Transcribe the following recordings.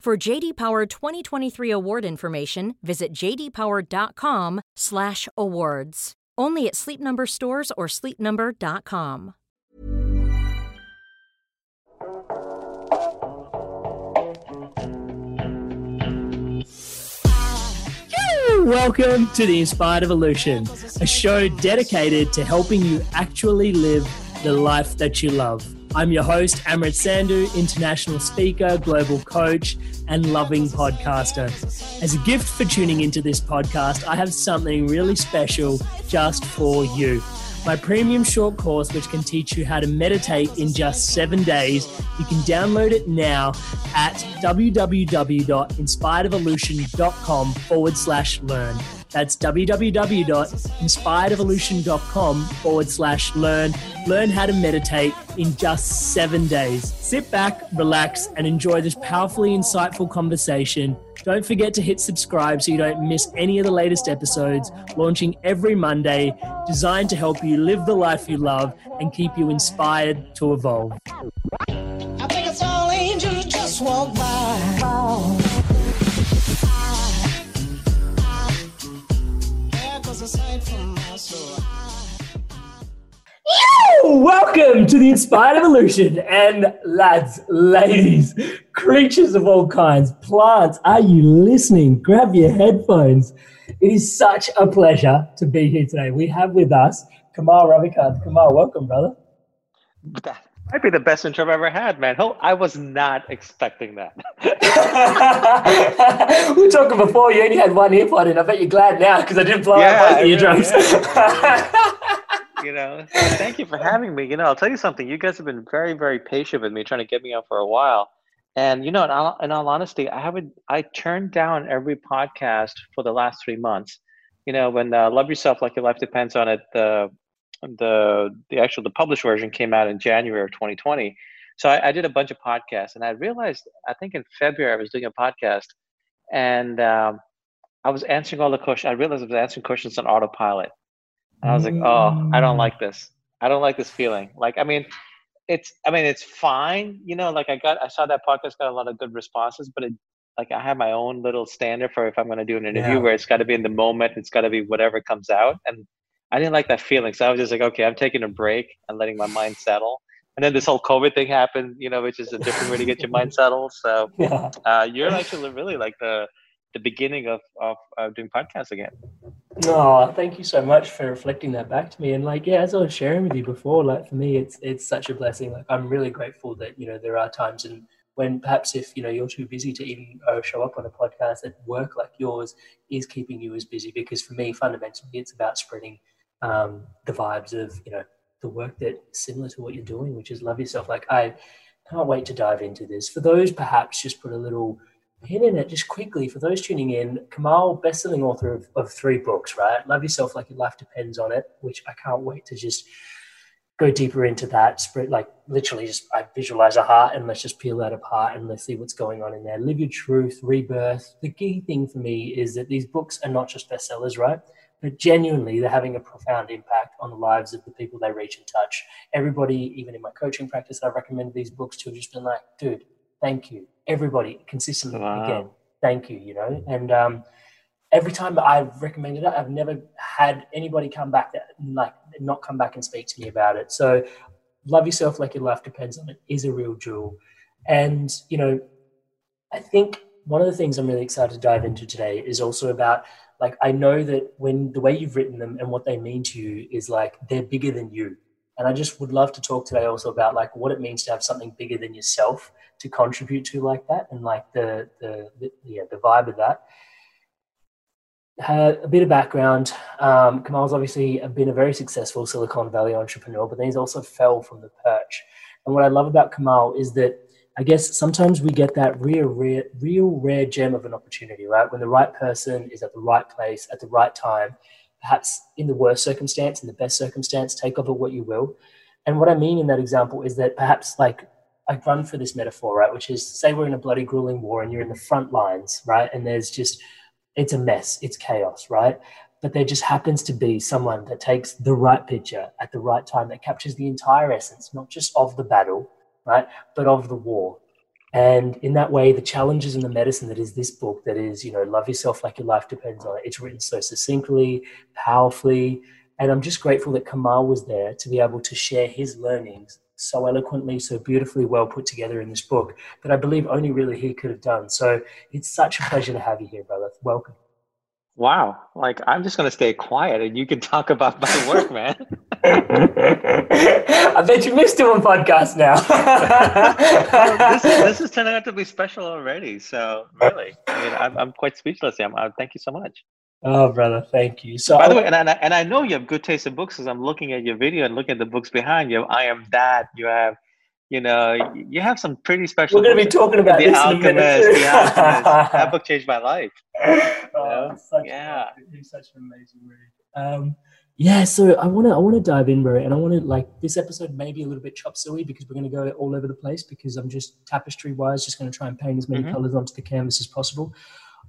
For JD Power 2023 award information, visit jdpower.com/awards. Only at Sleep Number stores or sleepnumber.com. Welcome to the Inspired Evolution, a show dedicated to helping you actually live the life that you love. I'm your host, Amrit Sandhu, international speaker, global coach, and loving podcaster. As a gift for tuning into this podcast, I have something really special just for you. My premium short course, which can teach you how to meditate in just seven days, you can download it now at www.inspiredevolution.com forward slash learn. That's www.inspiredevolution.com forward slash learn. Learn how to meditate in just seven days. Sit back, relax, and enjoy this powerfully insightful conversation. Don't forget to hit subscribe so you don't miss any of the latest episodes, launching every Monday, designed to help you live the life you love and keep you inspired to evolve. I think just by. Welcome to the Inspired Evolution. And lads, ladies, creatures of all kinds, plants, are you listening? Grab your headphones. It is such a pleasure to be here today. We have with us Kamal Ravikant. Kamal, welcome, brother. That might be the best intro I've ever had, man. I was not expecting that. we were talking before, you only had one earpod in. I bet you're glad now because I didn't blow Yeah, out both I eardrums. you know, thank you for having me. You know, I'll tell you something. You guys have been very, very patient with me, trying to get me on for a while. And you know, in all, in all honesty, I haven't. I turned down every podcast for the last three months. You know, when uh, "Love Yourself Like Your Life Depends on It," the the the actual the published version came out in January of 2020. So I, I did a bunch of podcasts, and I realized I think in February I was doing a podcast, and um, I was answering all the questions. I realized I was answering questions on autopilot. And I was like, oh, I don't like this. I don't like this feeling. Like, I mean, it's, I mean, it's fine. You know, like I got, I saw that podcast got a lot of good responses, but it, like I have my own little standard for if I'm going to do an interview Yeah. where it's got to be in the moment. It's got to be whatever comes out. And I didn't like that feeling. So I was just like, okay, I'm taking a break and letting my mind settle. And then this whole COVID thing happened, you know, which is a different way to get your mind settled. So yeah. uh, you're actually really like the, the beginning of, of uh, doing podcasts again. No, thank you so much for reflecting that back to me. And like, yeah, as I was sharing with you before, like for me, it's it's such a blessing. Like, I'm really grateful that you know there are times and when perhaps if you know you're too busy to even uh, show up on a podcast, that work like yours is keeping you as busy. Because for me, fundamentally, it's about spreading um, the vibes of you know the work that similar to what you're doing, which is love yourself. Like, I can't wait to dive into this. For those perhaps just put a little pin in it just quickly for those tuning in. Kamal, best-selling author of, of three books, right? Love yourself like your life depends on it, which I can't wait to just go deeper into that. Like literally just I visualize a heart and let's just peel that apart and let's see what's going on in there. Live your truth, rebirth. The key thing for me is that these books are not just bestsellers, right? But genuinely, they're having a profound impact on the lives of the people they reach and touch. Everybody, even in my coaching practice, I've recommended these books to, have just been like, dude, thank you. Everybody, consistently wow. again, thank you. You know, and um, every time I've recommended it, I've never had anybody come back that like not come back and speak to me about it. So love yourself like your life depends on it is a real jewel. And you know, I think one of the things I'm really excited to dive into today is also about like I know that when the way you've written them and what they mean to you is like they're bigger than you. And I just would love to talk today also about like what it means to have something bigger than yourself to contribute to like that and like the the, the yeah the vibe of that a bit of background. Um, Kamal's obviously been a very successful Silicon Valley entrepreneur, but then he's also fell from the perch. And what I love about Kamal is that I guess sometimes we get that real, rare, real rare gem of an opportunity, right? When the right person is at the right place at the right time, perhaps in the worst circumstance, in the best circumstance, take of it what you will. And what I mean in that example is that perhaps like I run for this metaphor, right? Which is say we're in a bloody grueling war and you're in the front lines, right? And there's just it's a mess, it's chaos, right? But there just happens to be someone that takes the right picture at the right time that captures the entire essence, not just of the battle, right, but of the war. And in that way, the challenges and the medicine that is this book, that is, you know, love yourself like your life depends on it. It's written so succinctly, powerfully. And I'm just grateful that Kamal was there to be able to share his learnings so eloquently, so beautifully well put together in this book that I believe only really he could have done. So it's such a pleasure to have you here, brother. Welcome. Wow. Like, I'm just going to stay quiet and you can talk about my work, man. I bet you missed him on podcast now. this, is, this is turning out to be special already. So, really, I mean, I'm, I'm quite speechless. I'm, uh, thank you so much. Oh, brother, thank you. So, by the way, and I, and I know you have good taste in books because I'm looking at your video and looking at the books behind you. I am that. You have, you know, you have some pretty special. We're going to be talking about the this Alchemist. The Alchemist. that book changed my life. Oh, such yeah, it's such an amazing read. Um, yeah, so I want to I want to dive in, bro, and I want to like this episode may be a little bit chop suey because we're going to go all over the place because I'm just tapestry wise just going to try and paint as many mm-hmm. colors onto the canvas as possible.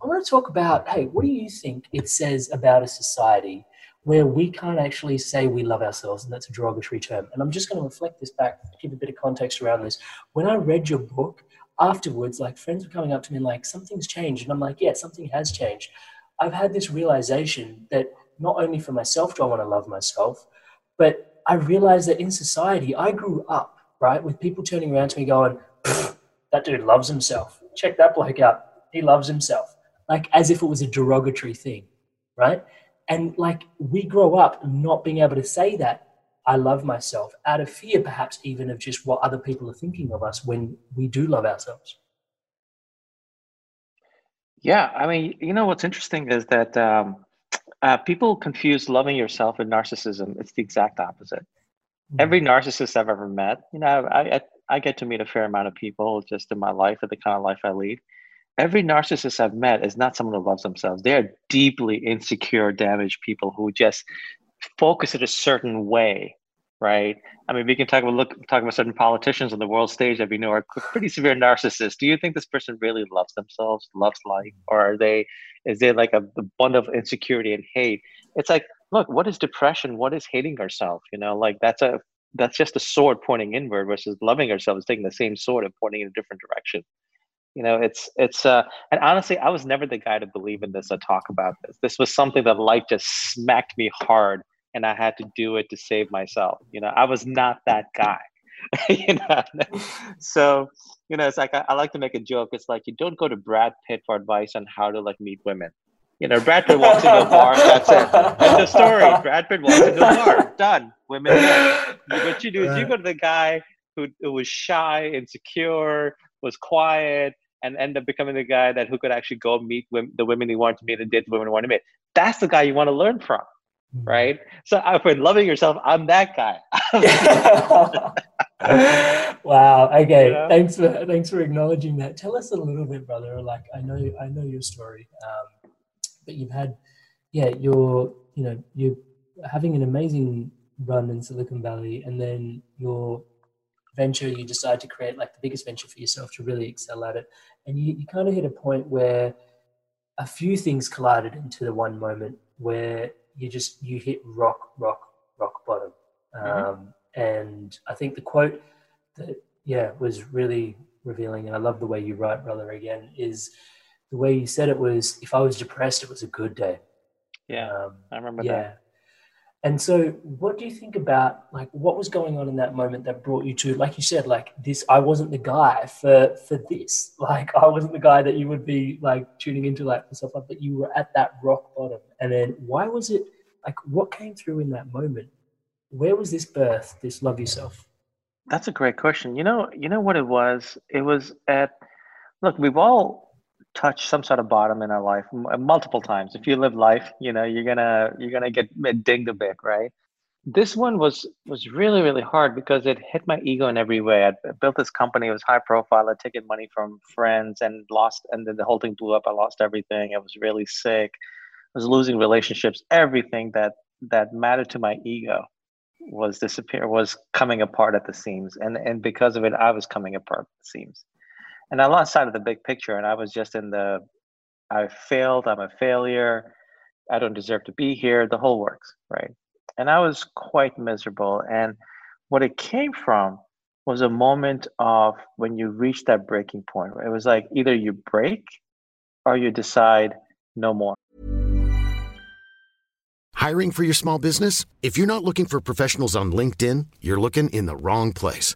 I want to talk about hey, what do you think it says about a society where we can't actually say we love ourselves, and that's a derogatory term. And I'm just going to reflect this back, give a bit of context around this. When I read your book afterwards, like friends were coming up to me and like something's changed, and I'm like, yeah, something has changed. I've had this realization that not only for myself do I want to love myself, but I realized that in society, I grew up right with people turning around to me going, "That dude loves himself. Check that bloke out. He loves himself." like as if it was a derogatory thing, right? And like we grow up not being able to say that I love myself out of fear, perhaps even of just what other people are thinking of us when we do love ourselves. Yeah, I mean, you know what's interesting is that um, uh, people confuse loving yourself with narcissism. It's the exact opposite. Mm-hmm. Every narcissist I've ever met, you know, I, I I get to meet a fair amount of people just in my life, and the kind of life I lead every narcissist I've met is not someone who loves themselves. They are deeply insecure, damaged people who just focus it a certain way, right? I mean, we can talk about look talk about certain politicians on the world stage that we know are pretty severe narcissists. Do you think this person really loves themselves, loves life, or are they? Is there like a, a bund of insecurity and hate? It's like, look, what is depression? What is hating ourselves? You know, like that's a that's just a sword pointing inward versus loving ourselves, taking the same sword and pointing in a different direction you know it's it's uh and honestly i was never the guy to believe in this or talk about this this was something that life just smacked me hard and i had to do it to save myself. You know i was not that guy. You know? So you know it's like I, I, like to make a joke. It's like you don't go to brad pitt for advice on how to like meet women. You know brad pitt walks into a bar that's it. End the story. Brad pitt walks into a bar. Done. Women what you do is you go to the guy who, who was shy insecure was quiet and end up becoming the guy that who could actually go meet women, the women he wanted to meet and date the women he wanted to meet. That's the guy you want to learn from. Right? So I've been loving yourself. I'm that guy. wow. Okay. Thanks for thanks for acknowledging that. Tell us a little bit, brother. Like I know I know your story, um, but you've had, yeah, you're you know you're having an amazing run in Silicon Valley, and then your venture, you decide to create like the biggest venture for yourself to really excel at it. And you, you kind of hit a point where a few things collided into the one moment where you just you hit rock, rock, rock bottom. Mm-hmm. Um, and I think the quote that yeah was really revealing, and I love the way you write, brother. Again, is the way you said it was if I was depressed, it was a good day. Yeah, um, I remember yeah. that. And so, what do you think about like what was going on in that moment that brought you to, like you said, like this? I wasn't the guy for for this. Like I wasn't the guy that you would be like tuning into, like for stuff like that. You were at that rock bottom, and then why was it? Like, what came through in that moment? Where was this birth? This love yourself. That's a great question. You know, you know what it was. It was at. Look, we've all touch some sort of bottom in our life multiple times. If you live life, you know you're gonna you're gonna get dinged a bit, right? This one was was really really hard because it hit my ego in every way. I built this company; it was high profile. I taken money from friends and lost, and then the whole thing blew up. I lost everything. I was really sick. I was losing relationships. Everything that that mattered to my ego was disappear was coming apart at the seams, and and because of it, I was coming apart at the seams and I lost sight of the big picture, and I was just in the, I failed. I'm a failure. I don't deserve to be here. The whole works, right? And I was quite miserable. And what it came from was a moment of when you reach that breaking point. Right? It was like either you break or you decide no more. Hiring for your small business? If you're not looking for professionals on LinkedIn, you're looking in the wrong place.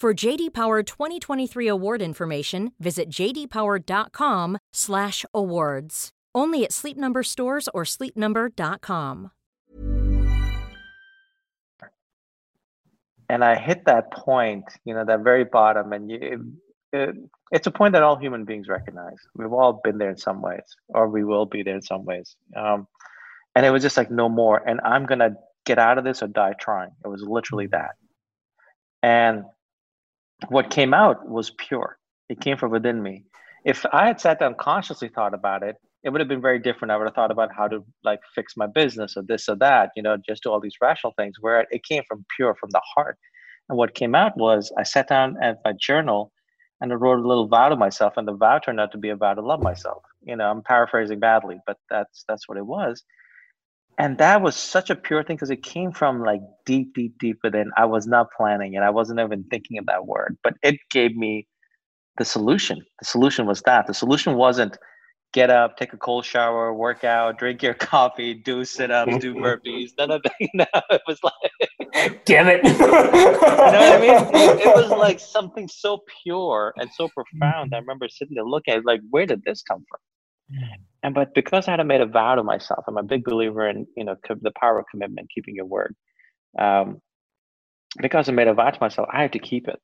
For JD Power 2023 award information, visit jdpower.com/awards. Only at Sleep Number stores or sleepnumber.com. And I hit that point, you know, that very bottom, and you, it, it, it's a point that all human beings recognize. We've all been there in some ways, or we will be there in some ways. Um, and it was just like no more, and I'm gonna get out of this or die trying. It was literally that. And what came out was pure. It came from within me. If I had sat down consciously thought about it, it would have been very different. I would have thought about how to like fix my business or this or that, you know, just do all these rational things. Where it came from pure, from the heart. And what came out was I sat down at my journal and I wrote a little vow to myself, and the vow turned out to be a vow to love myself. You know, I'm paraphrasing badly, but that's that's what it was and that was such a pure thing because it came from like deep deep deep within. I was not planning it. I wasn't even thinking of that word but it gave me the solution. The solution was that. The solution wasn't get up take a cold shower work out drink your coffee do sit-ups do burpees none of that no it was like damn it. You know what i mean? It, it, was like something so pure and so profound. I remember sitting there looking at it, like where did this come from and but because I had made a vow to myself, I'm a big believer in you know the power of commitment, keeping your word. Um, because I made a vow to myself, I had to keep it.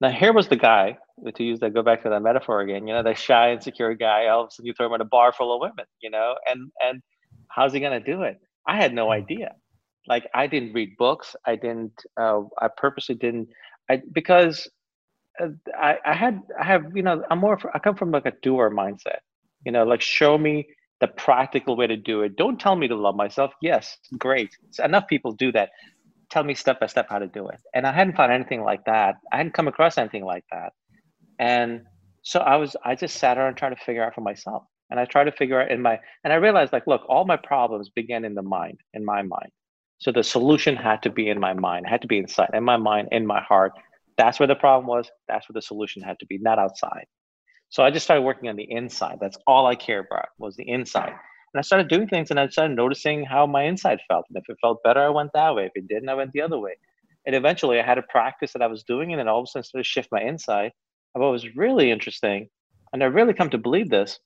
Now here was the guy to use that. Go back to that metaphor again. You know, the shy, insecure guy. All of a sudden, you throw him in a bar full of women. You know, and and how's he gonna do it? I had no idea. Like I didn't read books. I didn't. Uh, I purposely didn't. I because uh, I, I had I have you know I'm more I come from like a doer mindset you know like show me the practical way to do it. Don't tell me to love myself. Yes great. Enough people do that. Tell me step by step how to do it. And i hadn't found anything like that. I hadn't come across anything like that. And so i was i just sat around trying to figure out for myself. And i tried to figure out in my and i realized like look all my problems began in the mind in my mind. So the solution had to be in my mind. Had to be inside in my mind in my heart. That's where the problem was. That's where the solution had to be not outside So I just started working on the inside. That's all I cared about was the inside. And I started doing things and I started noticing how my inside felt. And if it felt better, I went that way. If it didn't, I went the other way. And eventually I had a practice that I was doing, and then all of a sudden started to shift my inside. And what was really interesting, and I really come to believe this,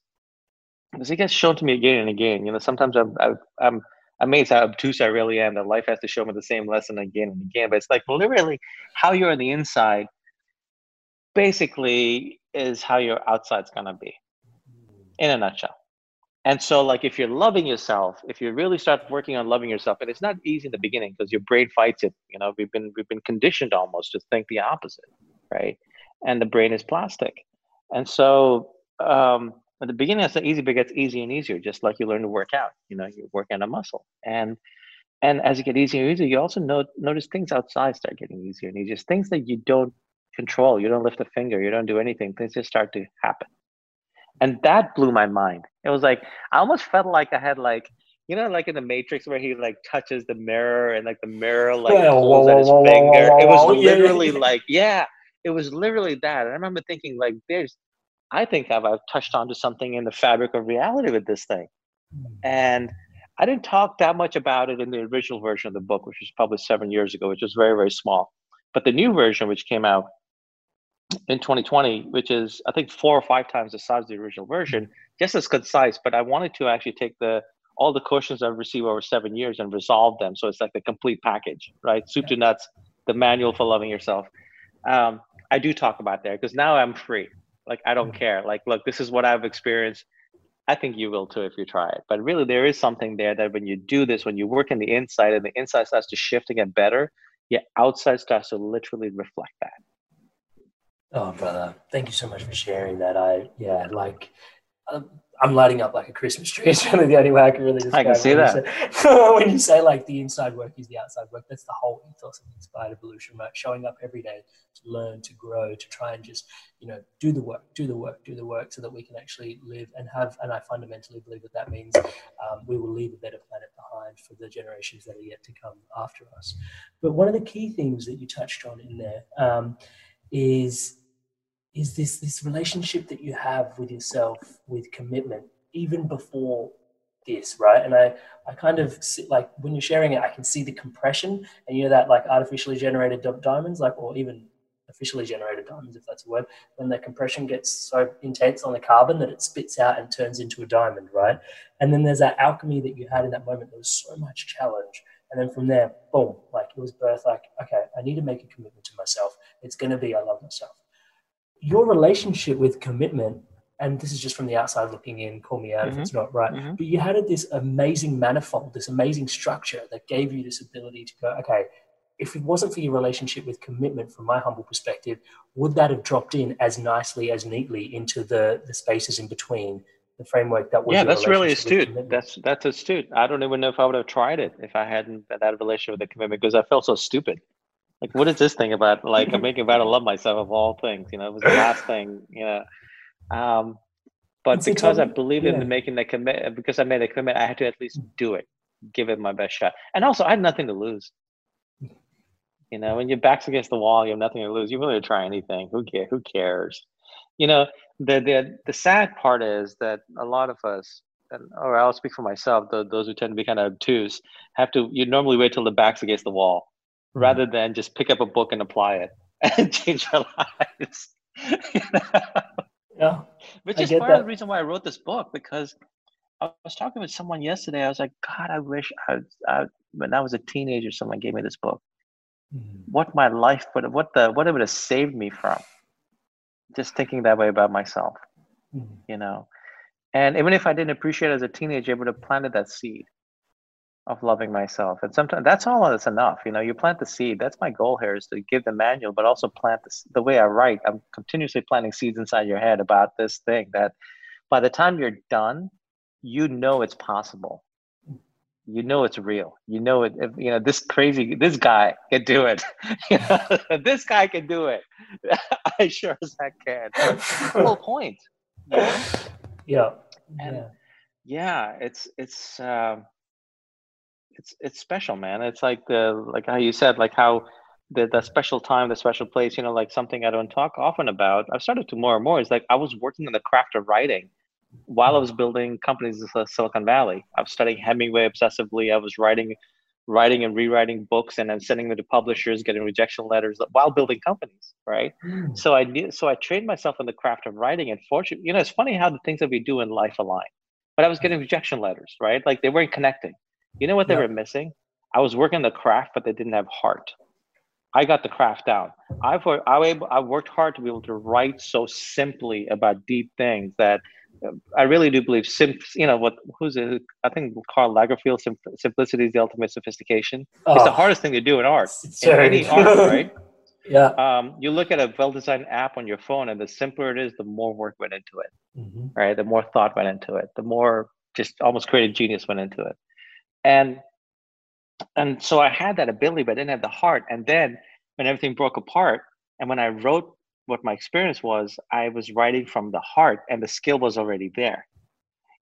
because it gets shown to me again and again. You know, sometimes I'm, I'm, I'm amazed how obtuse I really am that life has to show me the same lesson again and again. But it's like literally how you're on the inside basically is how your outside's gonna be in a nutshell. And so, like, if you're loving yourself, if you really start working on loving yourself, and it's not easy in the beginning because your brain fights it. You know, we've been we've been conditioned almost to think the opposite, right? And the brain is plastic, and so um, at the beginning it's not easy, but it gets easier and easier, just like you learn to work out. You know, you work on a muscle, and and as you get easier and easier, you also know, notice things outside start getting easier and easier. Things that you don't control. You don't lift a finger. You don't do anything. Things just start to happen. And that blew my mind. It was like, I almost felt like I had like, you know, like in the Matrix where he like touches the mirror and like the mirror like pulls at his finger. It was literally like, yeah, it was literally that. And I remember thinking like, there's, I think I've, I've touched onto something in the fabric of reality with this thing. And I didn't talk that much about it in the original version of the book, which was published seven years ago, which was very, very small. But the new version, which came out in 2020, which is I think four or five times the size of the original version, just as concise. But I wanted to actually take the all the questions I've received over seven years and resolve them. So it's like the complete package, right? Soup to nuts, the manual for loving yourself. Um, I do talk about there because now I'm free. Like I don't care. Like, look, this is what I've experienced. I think you will too if you try it. But really, there is something there that when you do this, when you work in the inside and the inside starts to shift and get better, your outside starts to literally reflect that. Oh, brother, thank you so much for sharing that. I yeah, like um, I'm lighting up like a Christmas tree. It's really the only way I can really describe. I can see when that. You say, when you say like the inside work is the outside work, that's the whole ethos of inspired evolution, right? Showing up every day to learn, to grow, to try and just you know do the work, do the work, do the work, so that we can actually live and have. And I fundamentally believe that that means um, we will leave a better planet behind for the generations that are yet to come after us. But one of the key things that you touched on in there. Um, is is this this relationship that you have with yourself with commitment even before this right and i i kind of see, like when you're sharing it i can see the compression and you know that like artificially generated diamonds like or even officially generated diamonds if that's a word when the compression gets so intense on the carbon that it spits out and turns into a diamond right and then there's that alchemy that you had in that moment there was so much challenge and then from there, boom, like it was birth, like, okay, I need to make a commitment to myself. It's going to be, I love myself. Your relationship with commitment, and this is just from the outside looking in, call me out mm-hmm. if it's not right, mm-hmm. but you had this amazing manifold, this amazing structure that gave you this ability to go, okay, if it wasn't for your relationship with commitment, from my humble perspective, would that have dropped in as nicely, as neatly into the, the spaces in between the framework that was yeah that's really astute that's that's astute i don't even know if i would have tried it if i hadn't had that relationship with the commitment because i felt so stupid like what is this thing about? Like i'm making about to love myself of all things you know? It was the last thing you know? Um but it's because i believed yeah. in making the commit because i made a commitment i had to at least do it give it my best shot. And also i had nothing to lose. You know when your back's against the wall you have nothing to lose. You really try anything. Who care who cares? You know the the the sad part is that a lot of us and, or I'll speak for myself, the, those who tend to be kind of obtuse, have to, you normally wait till the back's against the wall. Rather than just pick up a book and apply it and change our lives. you know? Yeah. Which is part that. of the reason why I wrote this book because I was talking with someone yesterday. I was like, God, I wish I, I when I was a teenager, someone gave me this book. Mm-hmm. What my life would, what the, what it would have saved me from just thinking that way about myself mm-hmm. you know and even if i didn't appreciate it as a teenager i would have planted that seed of loving myself and sometimes that's all that's enough you know you plant the seed that's my goal here is to give the manual but also plant this the way i write i'm continuously planting seeds inside your head about this thing that by the time you're done you know it's possible you know it's real. You know it. If, you know this crazy. This guy can do it. you know, this guy can do it. I sure as heck can. The whole point. You know? Yeah. And yeah. yeah, it's it's um, it's it's special, man. It's like the like how you said, like how the, the special time, the special place, you know, like something I don't talk often about, I've started to more and more is like I was working in the craft of writing while I was building companies in Silicon Valley. I was studying Hemingway obsessively. I was writing, writing and rewriting books and then sending them to publishers, getting rejection letters while building companies, right? Mm. So I so I trained myself in the craft of writing. And fortunately, you know, it's funny how the things that we do in life align. But I was getting rejection letters, right? Like they weren't connecting. You know what they yeah. were missing? I was working the craft, but they didn't have heart. I got the craft down. I've I, worked hard to be able to write so simply about deep things that uh, I really do believe. Sim, you know what? Who's it? I think Karl Lagerfeld. Sim, simplicity is the ultimate sophistication. Oh, it's the hardest thing to do in art. In any art, right? Yeah. Um, you look at a well-designed app on your phone, and the simpler it is, the more work went into it. Mm-hmm. Right? The more thought went into it. The more just almost creative genius went into it. And and so I had that ability, but I didn't have the heart. And then when everything broke apart, and when I wrote what my experience was, I was writing from the heart, and the skill was already there.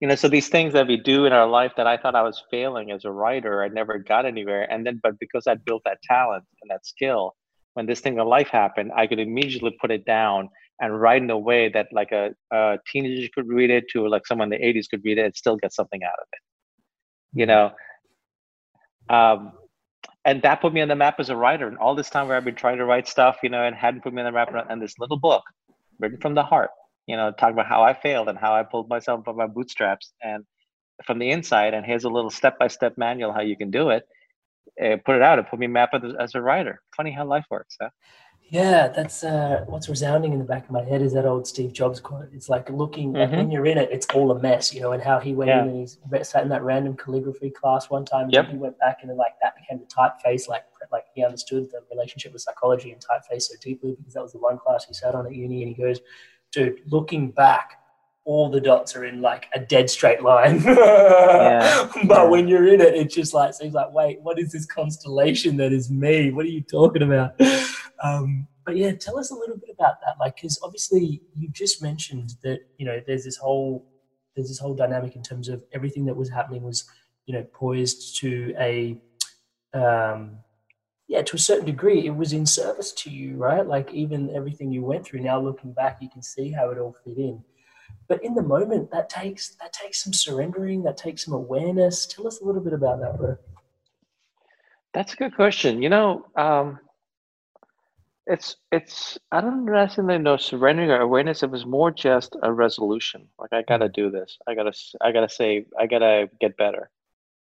You know, so these things that we do in our life that I thought I was failing as a writer, I never got anywhere. And then, but because I built that talent and that skill, when this thing of life happened, I could immediately put it down and write in a way that like a, a teenager could read it to like someone in the 80s could read it and still get something out of it. You know, um, and that put me on the map as a writer. And all this time where I've been trying to write stuff, you know, and hadn't put me on the map, and this little book written from the heart, you know, talking about how I failed and how I pulled myself from my bootstraps and from the inside. And here's a little step by step manual how you can do it. Uh, put it out and put me map as a writer. Funny how life works, huh? Yeah, that's uh, what's resounding in the back of my head is that old Steve Jobs quote. It's like looking mm-hmm. when you're in it, it's all a mess, you know, and how he went yeah. in and he sat in that random calligraphy class one time. And yep. he went back and then like that became the typeface, like like he understood the relationship with psychology and typeface so deeply because that was the one class he sat on at uni. And he goes, dude, looking back, all the dots are in like a dead straight line. yeah. But when you're in it, it just like seems like, wait, what is this constellation that is me? What are you talking about? Um, but yeah, tell us a little bit about that. Like, because obviously you just mentioned that you know there's this whole there's this whole dynamic in terms of everything that was happening was you know poised to a um, yeah to a certain degree it was in service to you right like even everything you went through now looking back you can see how it all fit in but in the moment that takes that takes some surrendering that takes some awareness tell us a little bit about that bro that's a good question you know um, it's it's I don't necessarily know surrendering or awareness. It was more just a resolution. Like I gotta do this. I gotta I gotta say I gotta get better,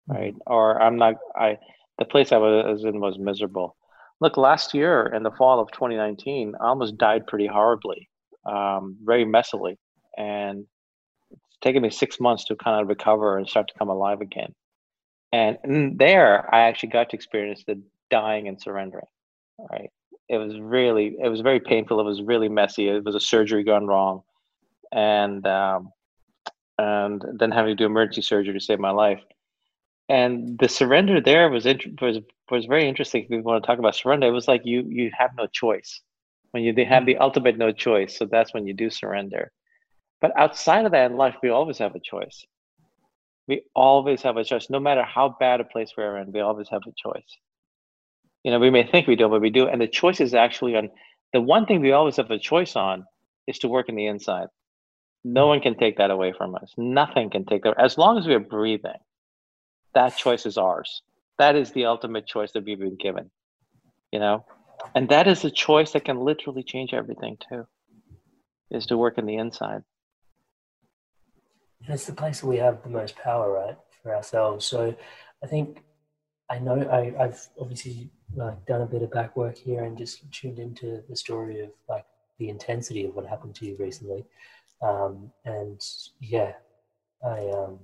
right? Or I'm not. I the place I was in was miserable. Look, last year in the fall of 2019, I almost died pretty horribly, um, very messily, and it's taken me six months to kind of recover and start to come alive again. And, there, I actually got to experience the dying and surrendering, right? it was really it was very painful it was really messy it was a surgery gone wrong. And um, and then having to do emergency surgery to save my life. And the surrender there was int- was was very interesting if we want to talk about surrender. It was like you you have no choice. When you have the ultimate no choice so that's when you do surrender but outside of that in life we always have a choice we always have a choice no matter how bad a place we're in we always have a choice you know, we may think we don't, but we do. And the choice is actually on the one thing we always have a choice on is to work in the inside. No one can take that away from us. Nothing can take that. As long as we're breathing, that choice is ours. That is the ultimate choice that we've been given. You know? And that is a choice that can literally change everything too. Is to work in the inside. And it's the place where we have the most power, right, for ourselves. So I think I know I, I've obviously like done a bit of back work here and just tuned into the story of like the intensity of what happened to you recently. Um, and yeah, I um,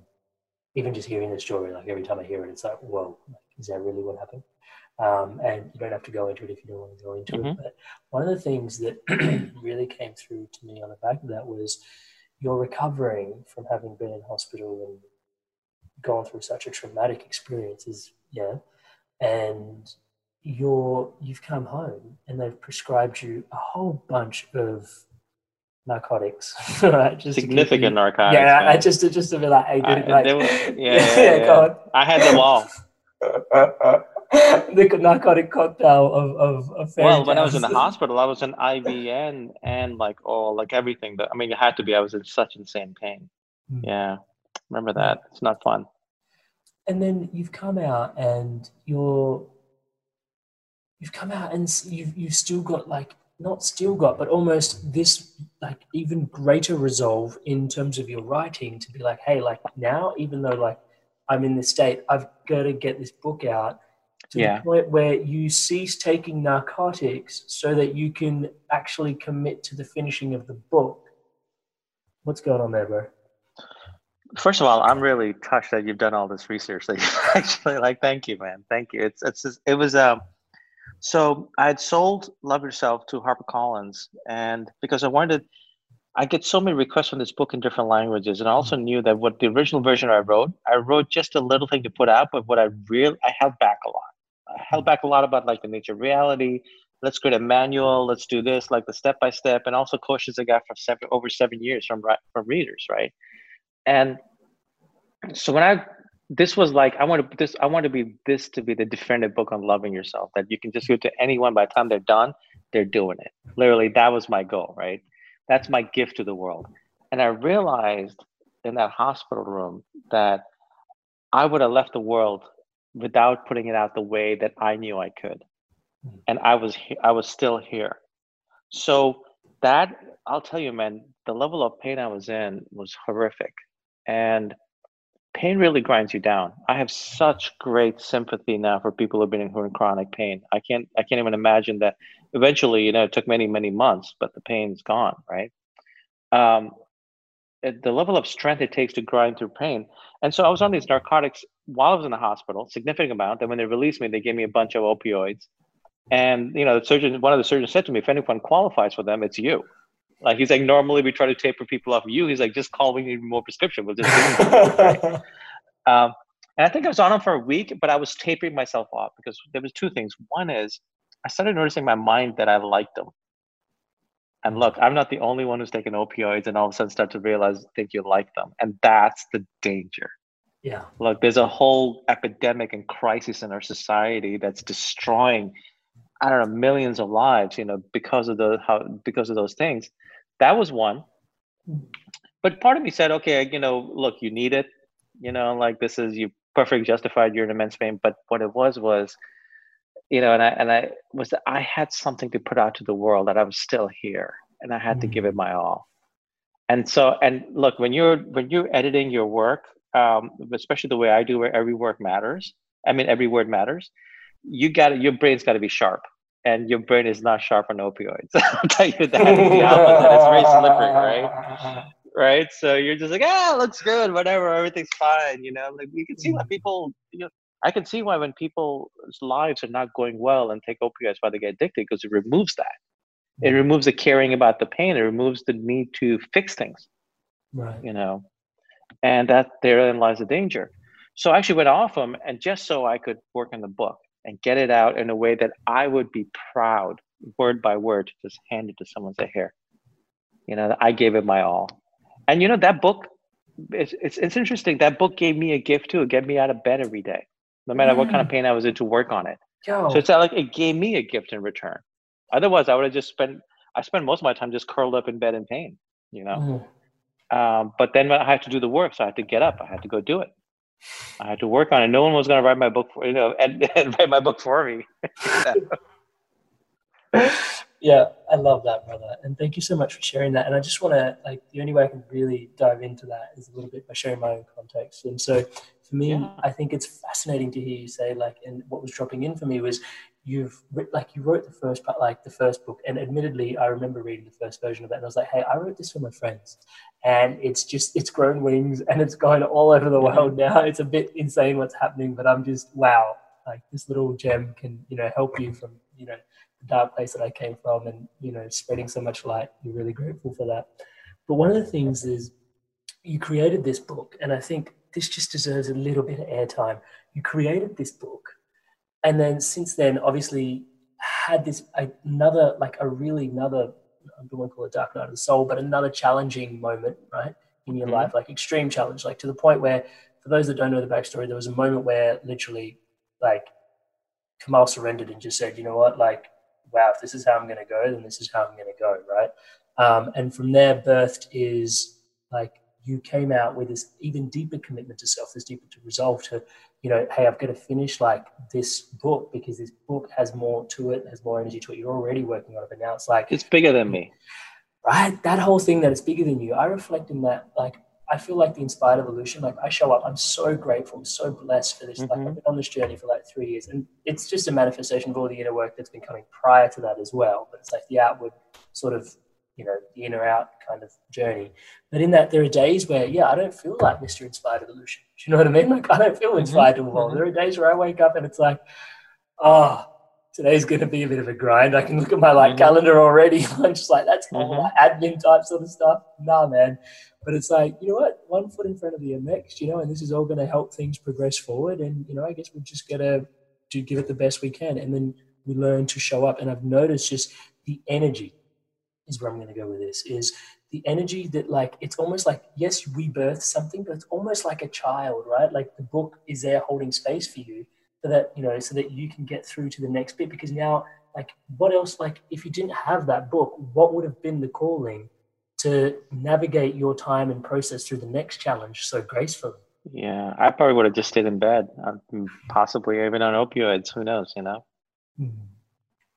even just hearing the story, like every time I hear it, it's like, whoa, is that really what happened? Um, and you don't have to go into it if you don't want to go into mm-hmm. it. But one of the things that really came through to me on the back of that was you're recovering from having been in hospital and gone through such a traumatic experience is yeah and you're you've come home and they've prescribed you a whole bunch of narcotics, right? Just Significant you, narcotics. Yeah, I just just to be like, hey, dude, I, like, were, yeah, yeah, yeah, yeah. I had them all. the narcotic cocktail of of, of well when i was in the hospital i was in ivn and like oh like everything But i mean it had to be i was in such insane pain. Mm. yeah remember that. It's not fun. And then you've come out and you're you've come out and you've you've still got like not still got but almost this like even greater resolve in terms of your writing to be like hey like now even though like i'm in this state i've got to get this book out to yeah. the point where you cease taking narcotics so that you can actually commit to the finishing of the book what's going on there bro First of all, I'm really touched that you've done all this research. That you actually like. Thank you, man. Thank you. It's it's just, it was um. So I had sold Love Yourself to HarperCollins, and because I wanted, I get so many requests on this book in different languages, and I also knew that what the original version I wrote, I wrote just a little thing to put out, but what I really I held back a lot. Held back a lot about like the nature of reality. Let's create a manual. Let's do this, like the step by step, and also questions I got for seven over seven years from from readers, right? and so when i this was like i want to this i want to be this to be the definitive book on loving yourself that you can just give to anyone by the time they're done they're doing it literally that was my goal right that's my gift to the world and i realized in that hospital room that i would have left the world without putting it out the way that i knew i could and i was i was still here so that i'll tell you man the level of pain i was in was horrific and pain really grinds you down. I have such great sympathy now for people who've been who are in chronic pain. I can't I can't even imagine that. Eventually, you know, it took many many months, but the pain's gone, right? Um, the level of strength it takes to grind through pain. And so I was on these narcotics while I was in the hospital, significant amount. And when they released me, they gave me a bunch of opioids. And you know, the surgeon, one of the surgeons said to me, "If anyone qualifies for them, it's you." Like he's like, normally we try to taper people off of you. He's like, just call we need more prescription. We'll just um, and I think I was on them for a week, but I was tapering myself off because there was two things. One is I started noticing my mind that I liked them. And look, I'm not the only one who's taken opioids and all of a sudden start to realize think you like them. And that's the danger. Yeah. Look, there's a whole epidemic and crisis in our society that's destroying I don't know millions of lives, you know, because of the how because of those things. That was one. But part of me said, okay, you know, look, you need it, you know, like this is you perfectly justified. You're in immense pain. But what it was was, you know, and I and I was that I had something to put out to the world that I was still here, and I had mm-hmm. to give it mm. my all. And so, and look, when you're when you're editing your work, um, especially the way I do, where every work matters. I mean, every word matters you got your brain's got to be sharp and your brain is not sharp on opioids. I'll tell you that. the opposite. It's very slippery, right? Right. So you're just like, ah, looks good, whatever, everything's fine. You know, like you can see why mm. people. You know, I can see why when people's lives are not going well and take opioids, why they get addicted because it removes that. It removes the caring about the pain. It removes the need to fix things. Right. You know, and that therein lies the danger. So I actually went off them, and just so I could work on the book and get it out in a way that I would be proud, word by word, to just hand it to someone and say, here, you know, I gave it my all. And you know, that book, it's, it's, it's interesting. That book gave me a gift too. It gave me out of bed every day, no matter mm. what kind of mm. pain I was in to work on it. Yo. So it's like it gave me a gift in return. Otherwise, I would have just spent, I spent most of my time just curled up in bed in pain, you know? Mm. Um, but then I had to do the work. So I had to get up. I had to go do it. I had to work on it. No one was going to write my book for you know and, and write my book for me. yeah, I love that, brother, and thank you so much for sharing that. And I just want to like the only way I can really dive into that is a little bit by sharing my own context. And so for me, yeah. I think it's fascinating to hear you say like, and what was dropping in for me was you've like you wrote the first part like the first book and admittedly i remember reading the first version of it and i was like hey i wrote this for my friends. And it's just it's grown wings and it's going all over the world now. It's a bit insane what's happening but i'm just wow like this little gem can you know help you from you know the dark place that i came from and you know spreading so much light. You're really grateful for that. But one of the things is you created this book and i think this just deserves a little bit of airtime you created this book and then since then, obviously, had this another like a really another I don't want to call it dark night of the soul, but another challenging moment, right, in your mm-hmm. life, like extreme challenge, like to the point where, for those that don't know the backstory, there was a moment where literally, like, Kamal surrendered and just said, you know what, like, wow, if this is how I'm going to go, then this is how I'm going to go, right? Um, and from there, birthed is like you came out with this even deeper commitment to self, this deeper to resolve to, you know, hey, I've got to finish like this book because this book has more to it, has more energy to it. You're already working on it, but now it's like it's bigger than me, right? That whole thing that it's bigger than you. I reflect in that, like, I feel like the inspired evolution. Like I show up, I'm so grateful, I'm so blessed for this. Mm-hmm. Like I've been on this journey for like three years, and it's just a manifestation of all the inner work that's been coming prior to that as well. But it's like the outward sort of you know the in or out kind of journey. But in that, there are days where yeah, I don't feel like Mr. Inspired Evolution. Do you know what I mean? Like I don't feel mm-hmm. inspired mm-hmm. to evolve. There are days where I wake up and it's like, oh, today's going to be a bit of a grind. I can look at my like mm-hmm. calendar already. I'm just like that's mm-hmm. all admin type sort of stuff. Nah, man. But it's like you know what, one foot in front of the next, you know, and this is all going to help things progress forward. And you know, I guess we just got to do give it the best we can, and then we learn to show up. And I've noticed just the energy is where I'm going to go with this is the energy that like it's almost like yes we birth something but it's almost like a child right like the book is there holding space for you so that you know so that you can get through to the next bit because now like what else like if you didn't have that book what would have been the calling to navigate your time and process through the next challenge so gracefully yeah i probably would have just stayed in bed possibly even on opioids who knows you know mm-hmm.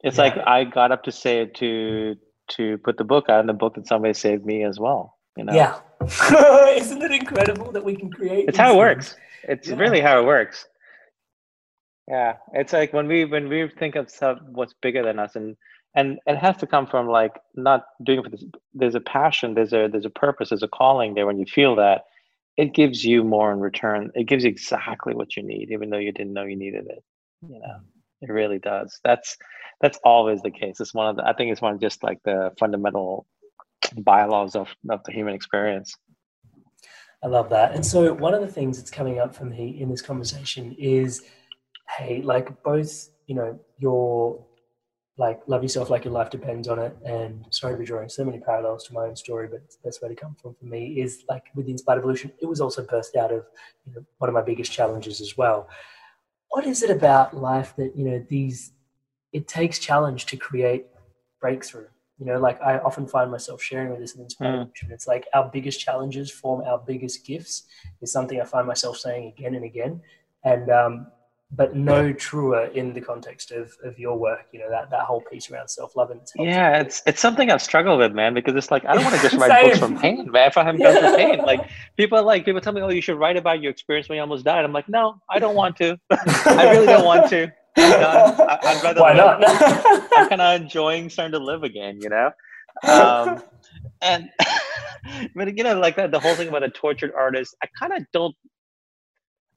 it's yeah. like i got up to say it to to put the book out, and the book that somebody saved me as well. You know? Yeah, isn't it incredible that we can create? It's how it things? works. It's yeah. really how it works. Yeah, it's like when we when we think of stuff what's bigger than us, and and it has to come from like not doing it for this. There's a passion. There's a there's a purpose. There's a calling there. When you feel that, it gives you more in return. It gives you exactly what you need, even though you didn't know you needed it. You know, it really does. That's that's always the case. It's one of the, I think it's one of just like the fundamental bylaws of, of the human experience. I love that. And so one of the things that's coming up for me in this conversation is, hey, like both, you know, your like love yourself like your life depends on it. And sorry to be drawing so many parallels to my own story, but the best way to come from for me is like with the Inspired Evolution, it was also birthed out of you know, one of my biggest challenges as well. What is it about life that, you know, these it takes challenge to create breakthrough. You know, like I often find myself sharing with this in inspiration. Mm. It's like our biggest challenges form our biggest gifts is something I find myself saying again and again. And um, but no truer in the context of, of your work, you know, that, that whole piece around self love and Yeah, it's it's something I've struggled with, man, because it's like I don't want to just write books from pain, man. If I haven't yeah. gone through pain. Like people like people tell me, Oh, you should write about your experience when you almost died. I'm like, No, I don't want to. I really don't want to. i would rather Why not? i'm kind of enjoying starting to live again, you know. Um, and but you know, like that, the whole thing about a tortured artist, I kind of don't.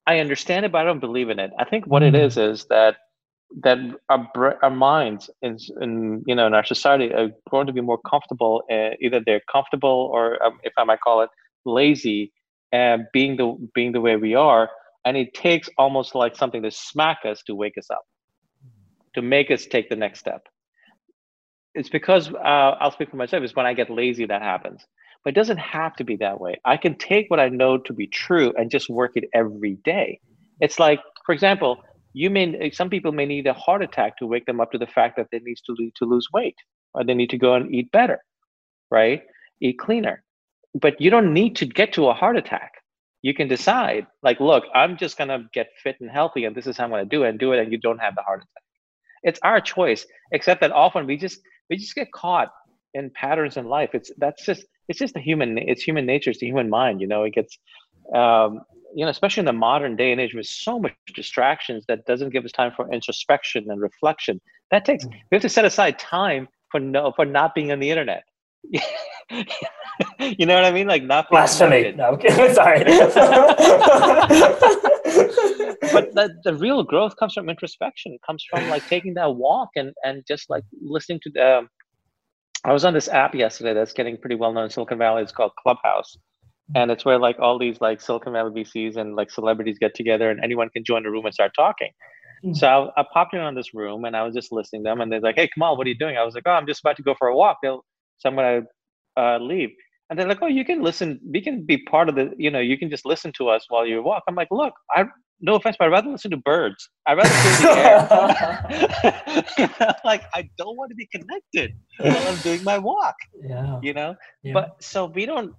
I understand it, but I don't believe in it. I think what it is is that that our our minds in, in you know in our society are going to be more comfortable. Uh, either they're comfortable or, um, if I might call it, lazy, and uh, being the being the way we are and it takes almost like something to smack us to wake us up to make us take the next step it's because uh, i'll speak for myself is when i get lazy that happens but it doesn't have to be that way. I can take what i know to be true and just work it every day. It's like for example you may some people may need a heart attack to wake them up to the fact that they need to, to lose weight or they need to go and eat better right? Eat cleaner. But you don't need to get to a heart attack. You can decide like look i'm just to get fit and healthy and this is how i'm to do it and do it and you don't have the heart attack. It's our choice except that often we just we just get caught in patterns in life. It's that's just it's just the human it's human nature it's the human mind you know it gets um, you know especially in the modern day and age with so much distractions that doesn't give us time for introspection and reflection that takes mm. we have to set aside time for no for not being on the internet you know what I mean? Like not blasphemy. No, okay, sorry. but the, the real growth comes from introspection. It comes from like taking that walk and and just like listening to the. I was on this app yesterday that's getting pretty well known in Silicon Valley. It's called Clubhouse, and it's where like all these like Silicon Valley VCs and like celebrities get together, and anyone can join the room and start talking. Mm-hmm. So I, I, popped in on this room and I was just listening to them, and they're like, "Hey, Kamal, what are you doing?" I was like, "Oh, I'm just about to go for a walk." They'll, so I'm gonna uh, leave. And they're like, oh, you can listen. We can be part of the, you know, you can just listen to us while you walk. I'm like, look, I no offense, but I'd rather listen to birds. I'd rather feel the air. like I don't want to be connected while I'm doing my walk. Yeah. You know, yeah. but so we don't.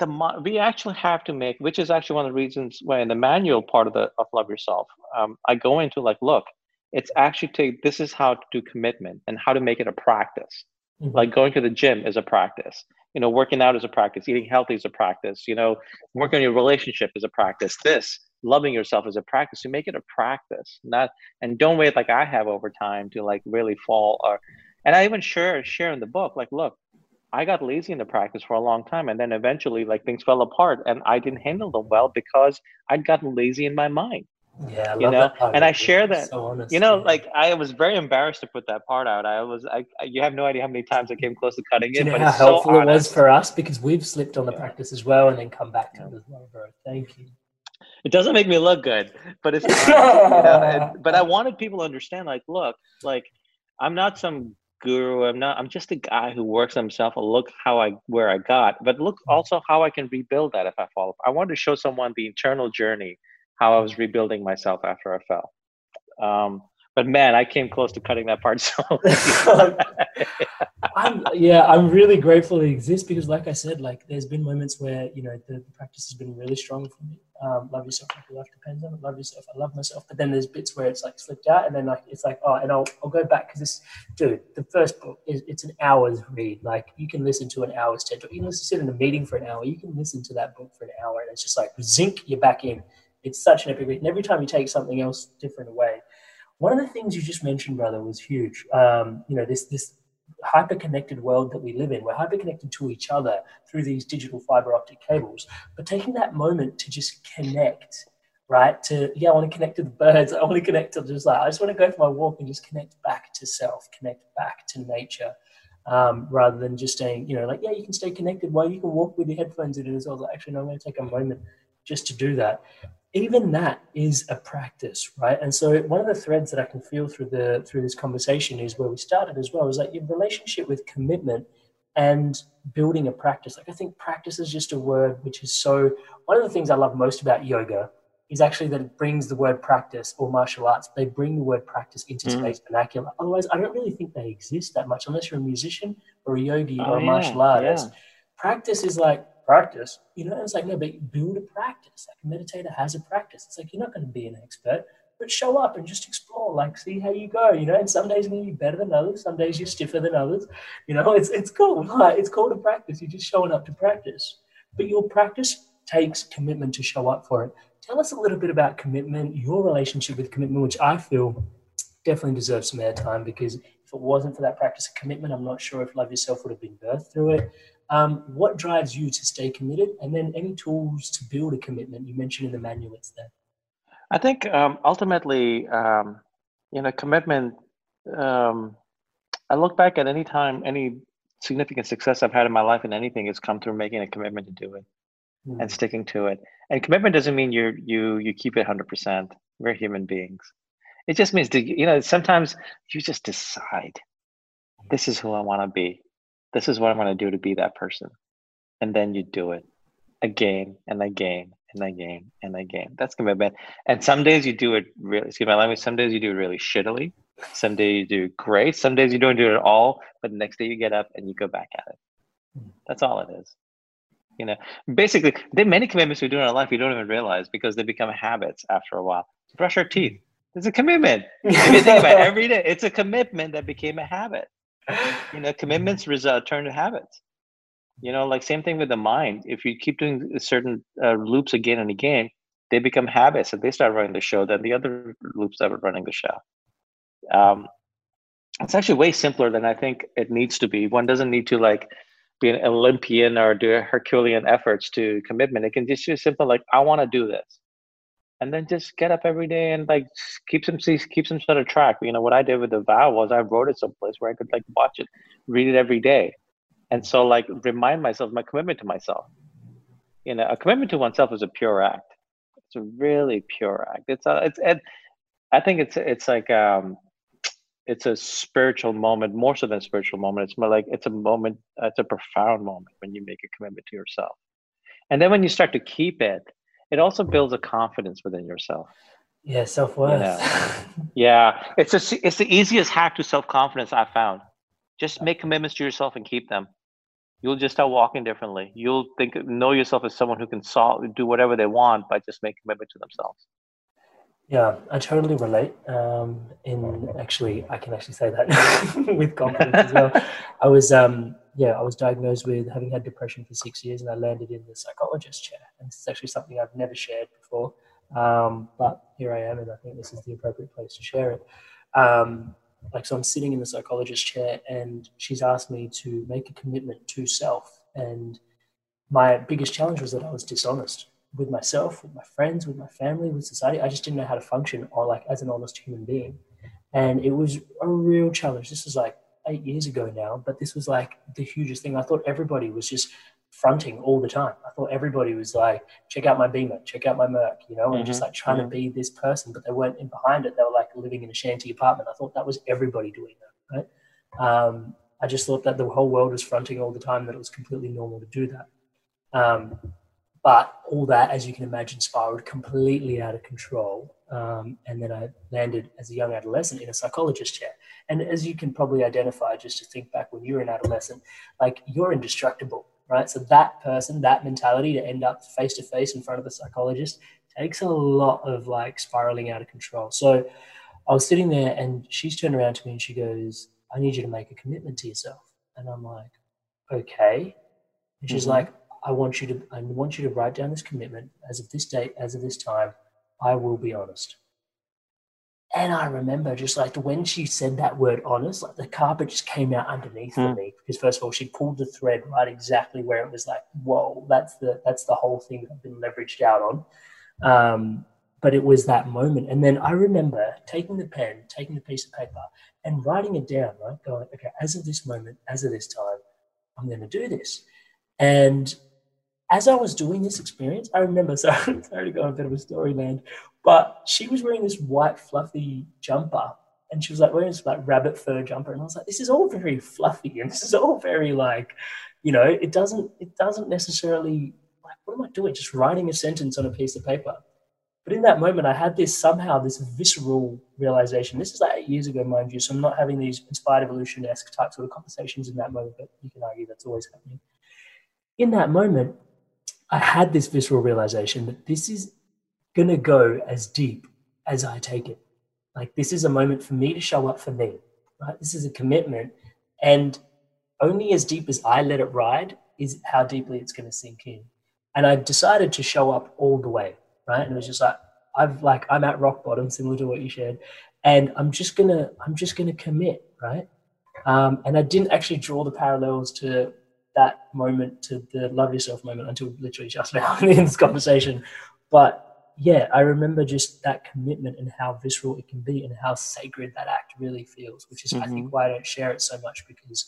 The we actually have to make, which is actually one of the reasons why in the manual part of the of Love Yourself, um, I go into like, look, it's actually take this is how to do commitment and how to make it a practice. Mm-hmm. Like going to the gym is a practice you know working out is a practice eating healthy is a practice you know working on your relationship is a practice this loving yourself is a practice you make it a practice not and don't wait like i have over time to like really fall or and i even share share in the book like look i got lazy in the practice for a long time and then eventually like things fell apart and i didn't handle them well because i'd gotten lazy in my mind yeah, I you know, and I share that. So you know, like I was very embarrassed to put that part out. I was, I, you have no idea how many times I came close to cutting it. But how helpful so it was for us because we've slipped on the yeah. practice as well, and then come back to it as well, bro. Thank you. It doesn't make me look good, but it's, you know, but I wanted people to understand, like, look, like, I'm not some guru. I'm not. I'm just a guy who works on himself. And look how I where I got, but look mm. also how I can rebuild that if I fall. I wanted to show someone the internal journey how I was rebuilding myself after I fell. Um, but man, I came close to cutting that part. So I'm, yeah, I'm really grateful it exists because, like I said, like there's been moments where you know the, the practice has been really strong for me. Um, love yourself, like your life depends on it. Love yourself, I love myself. But then there's bits where it's like slipped out, and then like it's like oh, and I'll I'll go back because this dude, the first book is it's an hour's read. Like you can listen to an hour's TED talk. You can sit in a meeting for an hour. You can listen to that book for an hour, and it's just like zinc, you're back in it's such an epic read. And every time you take something else different away, one of the things you just mentioned, brother, was huge. Um, you know, this this hyper connected world that we live in. We're hyper connected to each other through these digital fiber optic cables. But taking that moment to just connect, right? To yeah, I want to connect to the birds. I want to connect to just like I just want to go for my walk and just connect back to self, connect back to nature. Um, rather than just saying, you know, like, yeah, you can stay connected while you can walk with your headphones in as well. Like, actually, no, I'm going to take a moment just to do that even that is a practice right? And so one of the threads that i can feel through the through this conversation is where we started as well is like your relationship with commitment and building a practice. Like i think practice is just a word which is so one of the things i love most about yoga is actually that it brings the word practice or martial arts they bring the word practice into mm. today's vernacular. Otherwise i don't really think they exist that much unless you're a musician or a yogi oh, or a yeah, martial artist. Yeah. practice is like practice. You know, it's like, no, but build a practice. Like a meditator has a practice. It's like, you're not going to be an expert, but show up and just explore, like see how you go, you know, and some days you're to be better than others. Some days you're stiffer than others. You know, it's, it's cool. Like, it's called a practice. You're just showing up to practice. But your practice takes commitment to show up for it. Tell us a little bit about commitment, your relationship with commitment, which I feel definitely deserves some airtime because if it wasn't for that practice of commitment, I'm not sure if Love Yourself would have been birthed through it. Um, what drives you to stay committed? And then any tools to build a commitment? You mentioned in the manual it's there. I think um, ultimately, um, you know, commitment. Um, I look back at any time, any significant success I've had in my life in anything has come through making a commitment to do it mm. and sticking to it. And commitment doesn't mean you you you keep it hundred percent. We're human beings. It just means you know sometimes you just decide this is who I want to be this is what I'm going to do to be that person. And then you do it again and again and again and again. That's commitment. And some days you do it really, excuse my language, some days you do it really shittily. Some days you do great. Some days you don't do it at all. But the next day you get up and you go back at it. That's all it is. You know, basically, there are many commitments we do in our life we don't even realize because they become habits after a while. Brush our teeth. It's a commitment. if you think about it, every day, it's a commitment that became a habit you know commitments result turn to habits. You know like same thing with the mind. If you keep doing certain uh, loops again and again they become habits and they start running the show then the other loops that start running the show. Um, it's actually way simpler than i think it needs to be. One doesn't need to like be an olympian or do herculean efforts to commitment. It can just be simple like i want to do this and then just get up every day and like keep some keep some sort of track. You know what I did with the vow was I wrote it someplace where I could like watch it, read it every day, and so like remind myself my commitment to myself. You know, a commitment to oneself is a pure act. It's a really pure act. It's a it's it, I think it's it's like um it's a spiritual moment more so than spiritual moment. It's more like it's a moment. It's a profound moment when you make a commitment to yourself, and then when you start to keep it it also builds a confidence within yourself. Yeah, self worth. You know? yeah, it's a, it's the easiest hack to self confidence I've found. Just make commitments to yourself and keep them. You'll just start walking differently. You'll think know yourself as someone who can solve do whatever they want by just making commitment to themselves. Yeah, I totally relate. Um, in actually, I can actually say that with confidence as well. I was, um, yeah, I was diagnosed with having had depression for six years, and I landed in the psychologist chair. And this is actually something I've never shared before, um, but here I am, and I think this is the appropriate place to share it. Um, like, so I'm sitting in the psychologist chair, and she's asked me to make a commitment to self. And my biggest challenge was that I was dishonest with myself, with my friends, with my family, with society. I just didn't know how to function or like as an honest human being. And it was a real challenge. This was like eight years ago now, but this was like the hugest thing. I thought everybody was just fronting all the time. I thought everybody was like, check out my Beamer, check out my Merc, you know, and mm-hmm. just like trying mm-hmm. to be this person, but they weren't in behind it. They were like living in a shanty apartment. I thought that was everybody doing that, right? Um, I just thought that the whole world was fronting all the time, that it was completely normal to do that. Um, but all that, as you can imagine, spiraled completely out of control. Um, and then I landed as a young adolescent in a psychologist chair. And as you can probably identify, just to think back when you were an adolescent, like you're indestructible, right? So that person, that mentality to end up face to face in front of a psychologist takes a lot of like spiraling out of control. So I was sitting there and she's turned around to me and she goes, I need you to make a commitment to yourself. And I'm like, okay. And she's mm-hmm. like, I want you to I want you to write down this commitment as of this date, as of this time, I will be honest. And I remember just like when she said that word honest, like the carpet just came out underneath mm. for me. Because first of all, she pulled the thread right exactly where it was like, whoa, that's the that's the whole thing that I've been leveraged out on. Um, but it was that moment. And then I remember taking the pen, taking the piece of paper, and writing it down, right? Going, okay, as of this moment, as of this time, I'm going to do this. And as I was doing this experience, I remember, sorry, sorry to go on a bit of a story storyland, but she was wearing this white fluffy jumper and she was like wearing this like rabbit fur jumper. And I was like, this is all very fluffy and this is all very like, you know, it doesn't, it doesn't necessarily like, what am I doing? Just writing a sentence on a piece of paper. But in that moment, I had this somehow this visceral realization. This is like eight years ago, mind you. So I'm not having these inspired evolution esque type sort of conversations in that moment, but you can argue that's always happening. In that moment, I had this visceral realization that this is going to go as deep as I take it. Like, this is a moment for me to show up for me, right? This is a commitment. And only as deep as I let it ride is how deeply it's going to sink in. And I decided to show up all the way, right? And it was just like, I've like, I'm at rock bottom, similar to what you shared. And I'm just to, I'm just to commit, right? Um, and I didn't actually draw the parallels to that moment to the love yourself moment until literally just now in this conversation. But yeah, I remember just that commitment and how visceral it can be and how sacred that act really feels, which is, mm-hmm. I think, mm-hmm. why I don't share it so much because,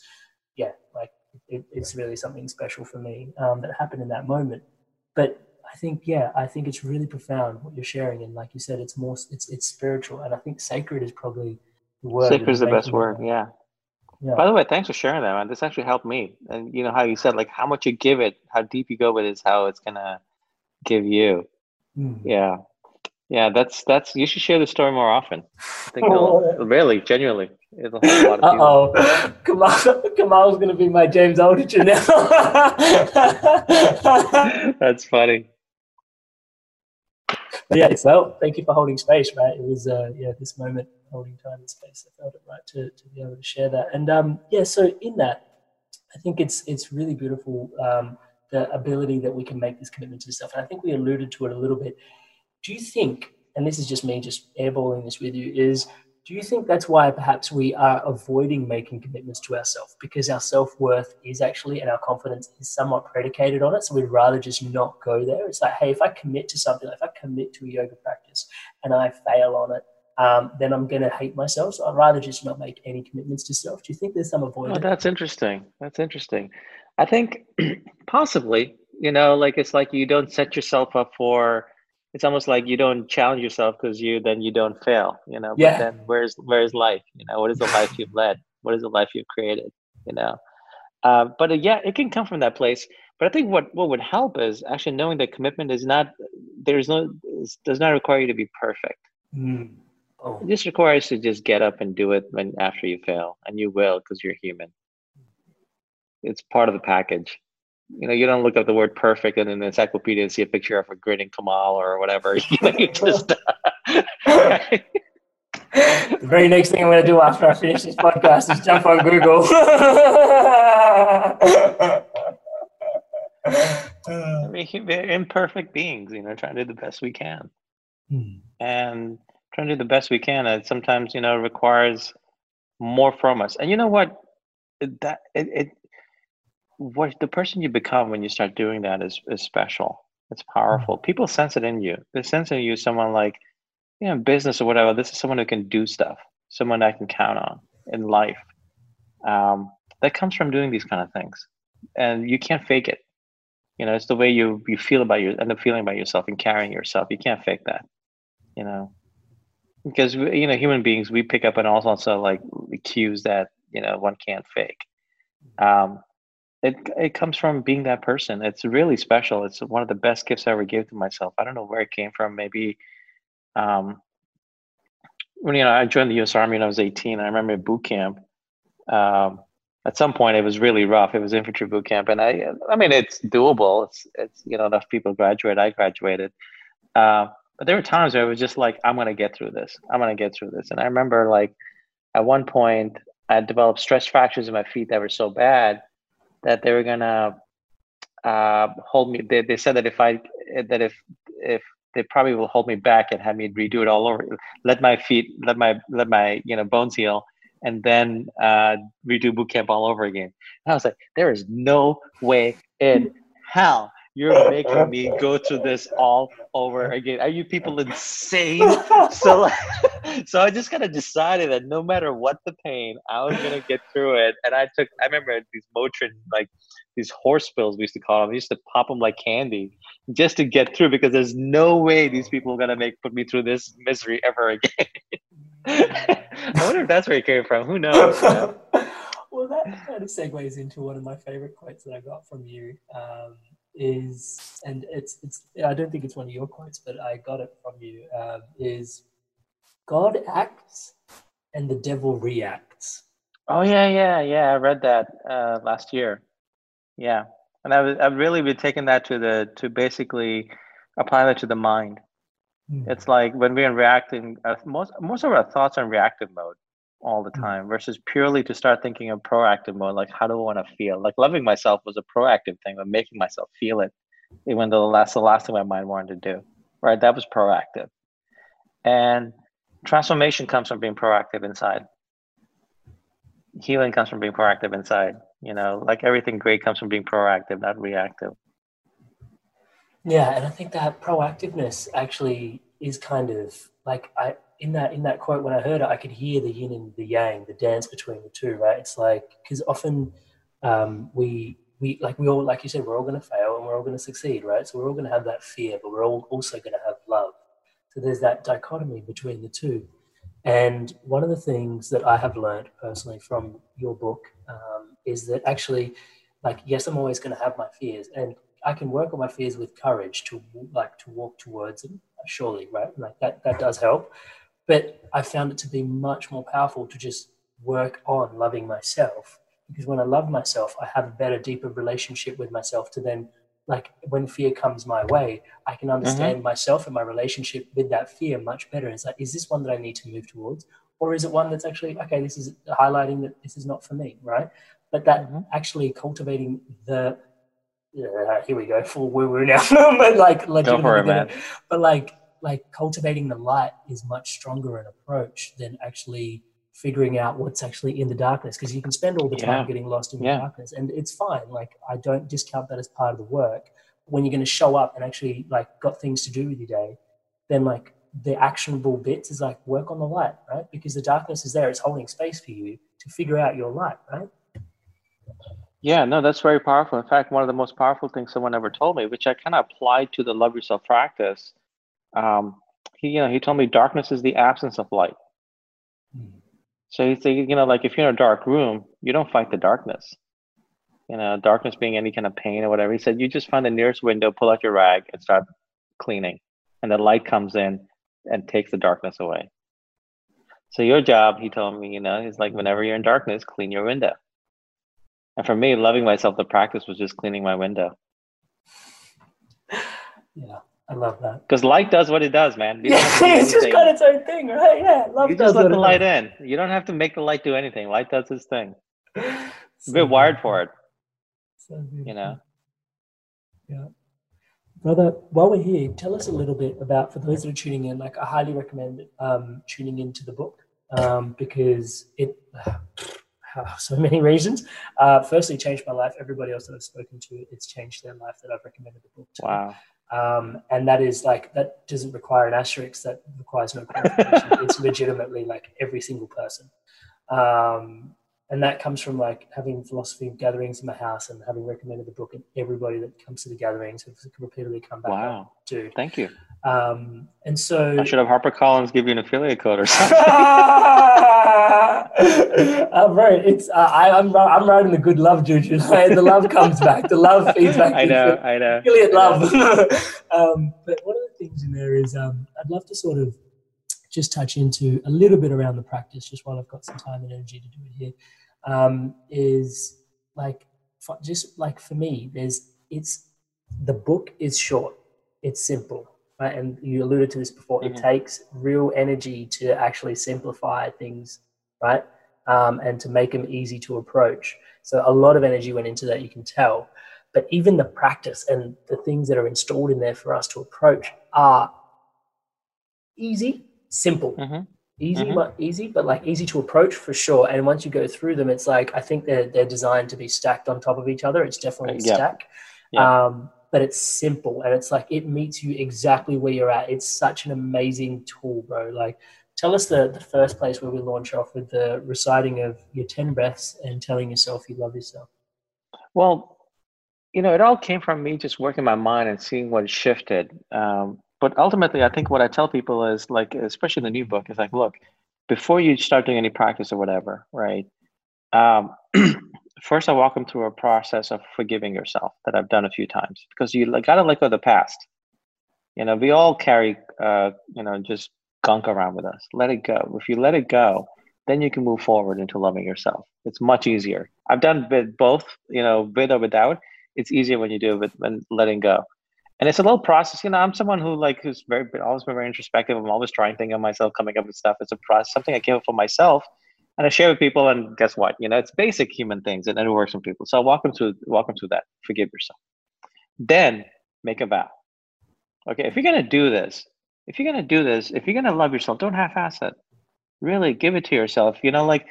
yeah, like it, it's really something special for me um, that happened in that moment. But I think, yeah, I think it's really profound what you're sharing. And like you said, it's more, it's, it's spiritual. And I think sacred is probably the word. Sacred is the best word. Yeah. Yeah. By the way, thanks for sharing that, man. This actually helped me. And you know how you said like how much you give it, how deep you go with it is how it's gonna give you. Mm. Yeah. Yeah, that's that's you should share the story more often. I think it'll, really, genuinely, it'll help a lot of Uh oh, Kamal, Kamal's gonna be my James Altucher now. that's funny. Yeah, well, thank you for holding space, right? It was uh, yeah, this moment holding time and space. I felt it right to, to be able to share that. And um, yeah, so in that, I think it's it's really beautiful um, the ability that we can make this commitment to self. And I think we alluded to it a little bit. Do you think, and this is just me just airballing this with you, is do you think that's why perhaps we are avoiding making commitments to ourselves because our self worth is actually and our confidence is somewhat predicated on it? So we'd rather just not go there. It's like, hey, if I commit to something, if I commit to a yoga practice and I fail on it, um, then I'm going to hate myself. So I'd rather just not make any commitments to self. Do you think there's some avoidance? Oh, that's interesting. That's interesting. I think possibly, you know, like it's like you don't set yourself up for. It's almost like you don't challenge yourself because you then you don't fail. You know. Yeah. But then where's where's life? You know, what is the life you've led? What is the life you've created? You know. Uh, but uh, yeah, it can come from that place. but I think what what would help is actually knowing that commitment is not there's no does not require you to be perfect. Mm. Oh. It just requires you to just get up and do it when after you fail, and you will because you're human. It's part of the package. You know, you don't look up the word perfect and in the encyclopedia and see a picture of a grinning Kamal or whatever. you know, you just the very next thing I'm going to do after I finish this podcast is jump on Google. I mean, we're imperfect beings, you know, trying to do the best we can. Hmm. And trying to do the best we can, and sometimes, you know, requires more from us. And you know what? That it, it what the person you become when you start doing that is is special. It's powerful. People sense it in you. They sense in you someone like, you know, business or whatever. This is someone who can do stuff. Someone I can count on in life. Um, that comes from doing these kind of things, and you can't fake it. You know, it's the way you you feel about you end up feeling about yourself and carrying yourself. You can't fake that. You know, because we, you know human beings we pick up on all sorts of like cues that you know one can't fake. Um, it it comes from being that person. It's really special. It's one of the best gifts I ever gave to myself. I don't know where it came from. Maybe um, when you know I joined the U.S. Army when I was 18. I remember boot camp. Um, at some point, it was really rough. It was infantry boot camp, and I I mean it's doable. It's it's you know enough people graduate. I graduated. Uh, but there were times where it was just like, I'm gonna get through this. I'm gonna get through this. And I remember like at one point I developed stress fractures in my feet that were so bad that they were gonna uh, hold me. They, they said that if I that if if they probably will hold me back and have me redo it all over, let my feet, let my let my you know bones heal, and then uh, redo boot camp all over again. And I was like, there is no way in hell you're making me go through this all over again. Are you people insane? so, so I just kind of decided that no matter what the pain, I was gonna get through it. And I took, I remember these Motrin, like these horse pills we used to call them. We used to pop them like candy just to get through because there's no way these people are gonna make put me through this misery ever again. I wonder if that's where it came from. Who knows? well, that kind of segues into one of my favorite quotes that I got from you. Um, is and it's it's I don't think it's one of your quotes, but I got it from you. Um, is God acts and the devil reacts. Oh yeah, yeah, yeah. I read that uh, last year. Yeah, and I was I've really been taking that to the to basically apply that to the mind. Hmm. It's like when we're reacting, uh, most most of our thoughts are in reactive mode all the Mm. time, versus purely to start thinking of proactive mode. Like, how do I want to feel? Like loving myself was a proactive thing, but making myself feel it, even though that's the last thing my mind wanted to do. Right? That was proactive, and transformation comes from being proactive inside. Healing comes from being proactive inside. You know, like everything great comes from being proactive, not reactive. Yeah, and I think that proactiveness actually is kind of like I in that in that quote when I heard it, I could hear the yin and the yang, the dance between the two. Right? It's like because often um, we we like we all like you said we're all going to fail and we're all going to succeed, right? So we're all going to have that fear, but we're all also going to have love. So there's that dichotomy between the two. And one of the things that I have learned personally from your book um, is that actually, like, yes, I'm always going to have my fears, and I can work on my fears with courage to like to walk towards them. Surely, right? Like that that does help. But I found it to be much more powerful to just work on loving myself because when I love myself, I have a better, deeper relationship with myself. To then, like, when fear comes my way, I can understand myself and my relationship with that fear much better. It's like, is this one that I need to move towards, or is it one that's actually okay? This is highlighting that this is not for me, right? But that Mhm. actually cultivating the yeah, here we go, full woo woo now. but like, Go for it, man. but like, like cultivating the light is much stronger an approach than actually figuring out what's actually in the darkness because you can spend all the time Yeah. getting lost in the Yeah. darkness and it's fine like i don't discount that as part of the work when you're going to show up and actually like got things to do with your day then like the actionable bits is like work on the light right because the darkness is there it's holding space for you to figure out your light right Yeah, no, that's very powerful. In fact, one of the most powerful things someone ever told me, which I kind of applied to the love yourself practice, um, he, you know, he told me darkness is the absence of light. So he said, you know, like if you're in a dark room, you don't fight the darkness. you know, darkness being any kind of pain or whatever. He said, you just find the nearest window, pull out your rag, and start cleaning. And the light comes in and takes the darkness away. So your job, he told me, you know, is like whenever you're in darkness, clean your window. And for me, loving myself, the practice was just cleaning my window. Yeah, I love that. Because light does what it does, man. Yeah, it's just got its own thing, right? Yeah, love you just let the light in. You don't have to make the light do anything. Light does its thing. So We're wired for it. So you know. Yeah. Brother, while we're here, tell us a little bit about, for those that are tuning in, like I highly recommend um, tuning into the book um, because it, uh, so many reasons. Uh, firstly, changed my life. Everybody else that I've spoken to, it's changed their life that I've recommended the book to. Wow. Um, and that is like, that doesn't require an asterisk, that requires no qualification. it's legitimately like every single person. Um, and that comes from like having philosophy gatherings in my house and having recommended the book and everybody that comes to the gatherings have repeatedly come back. Wow, dude! Thank you. Um, and so I should have HarperCollins give you an affiliate code or something. uh, bro, it's uh, I, am I'm, I'm writing the good love juju. the love comes back. The love feeds back. I know. I know. Affiliate love. um, but one of the things in there is um, I'd love to sort of just touch into a little bit around the practice, just while I've got some time and energy to do it here, um, is like just like for me, there's it's the book is short, it's simple, right? And you alluded to this before. Mm-hmm. It takes real energy to actually simplify things, right? Um, and to make them easy to approach. So a lot of energy went into that. You can tell. But even the practice and the things that are installed in there for us to approach are easy simple. Mm-hmm. Easy, mm-hmm. but easy, but like easy to approach for sure. And once you go through them, it's like I think they're they're designed to be stacked on top of each other. It's definitely a yeah. stack. Yeah. Um, but it's simple and it's like it meets you exactly where you're at. It's such an amazing tool, bro. Like tell us the, the first place where we launch off with the reciting of your 10 breaths and telling yourself you love yourself. Well, you know, it all came from me just working my mind and seeing what shifted. Um, but ultimately i think what i tell people is like especially in the new book is like look before you start doing any practice or whatever right um, first i walk them through a process of forgiving yourself that i've done a few times because you gotta let go of the past. You know we all carry uh, you know just gunk around with us. Let it go. If you let it go then you can move forward into loving yourself. It's much easier. I've done both you know with or without. It's easier when you do it with when letting go and it's a little process. You know, I'm someone who like who's very always been very introspective. I'm always trying things on myself, coming up with stuff. It's a process, something I came up for myself, and I share with people. And guess what? You know, it's basic human things, and it works for people. So welcome to welcome to that. Forgive yourself. Then make a vow. Okay, if you're gonna do this, if you're gonna do this, if you're gonna love yourself, don't half-ass it. Really, give it to yourself. You know, like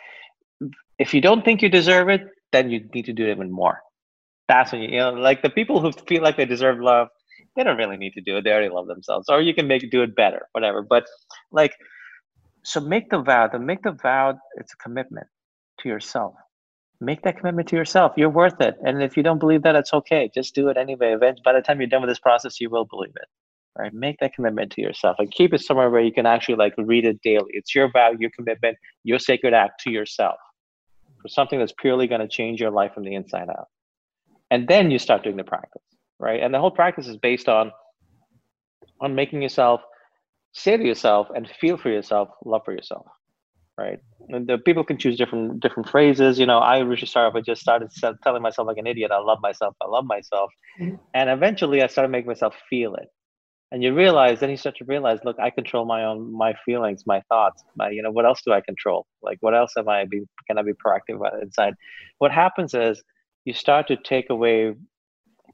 if you don't think you deserve it, then you need to do it even more. That's when you, you know, like the people who feel like they deserve love they don't really need to do it. They already love themselves. Or you can make do it better, whatever. But like, so make the vow. The make the vow. It's a commitment to yourself. Make that commitment to yourself. You're worth it. And if you don't believe that, it's okay. Just do it anyway. Eventually, by the time you're done with this process, you will believe it. Right? Make that commitment to yourself and keep it somewhere where you can actually like read it daily. It's your vow, your commitment, your sacred act to yourself for something that's purely going to change your life from the inside out. And then you start doing the practice right? And the whole practice is based on on making yourself say to yourself and feel for yourself, love for yourself, right? And the people can choose different different phrases. You know, I originally started off, I just started telling myself like an idiot, I love myself, I love myself, mm-hmm. and eventually I started making myself feel it. And you realize, then you start to realize, look, I control my own my feelings, my thoughts, my you know, what else do I control? Like, what else am I be can I be proactive about inside? What happens is you start to take away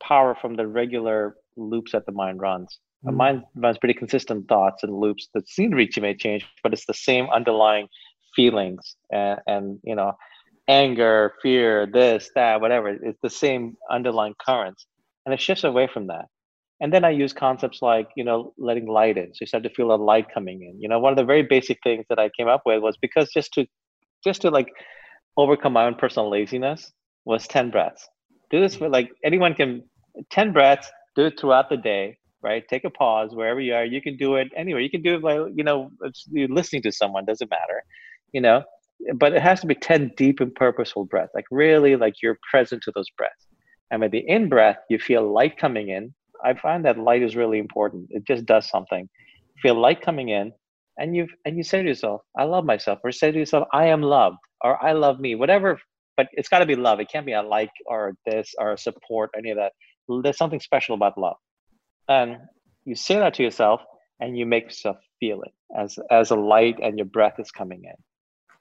power from the regular loops that the mind runs. Mm-hmm. The mind runs pretty consistent thoughts and loops. The scenery may change, but it's the same underlying feelings and, and you know, anger, fear, this, that, whatever. It's the same underlying currents, and it shifts away from that. And then I use concepts like, you know, letting light in. So you start to feel a light coming in. You know, one of the very basic things that I came up with was because just to, just to like overcome my own personal laziness was 10 breaths. Do this for like anyone can 10 breaths, do it throughout the day, right? Take a pause wherever you are. You can do it anywhere. You can do it by, you know, you're listening to someone, doesn't matter, you know, but it has to be 10 deep and purposeful breaths, like really like you're present to those breaths. And with the in breath, you feel light coming in. I find that light is really important. It just does something. feel light coming in, and you and you say to yourself, "I love myself," or say to yourself, "I am loved," or "I love me," whatever. But it's got to be love. It can't be a like or this or a support, any of that. There's something special about love, and you say that to yourself, and you make yourself feel it as as a light, and your breath is coming in.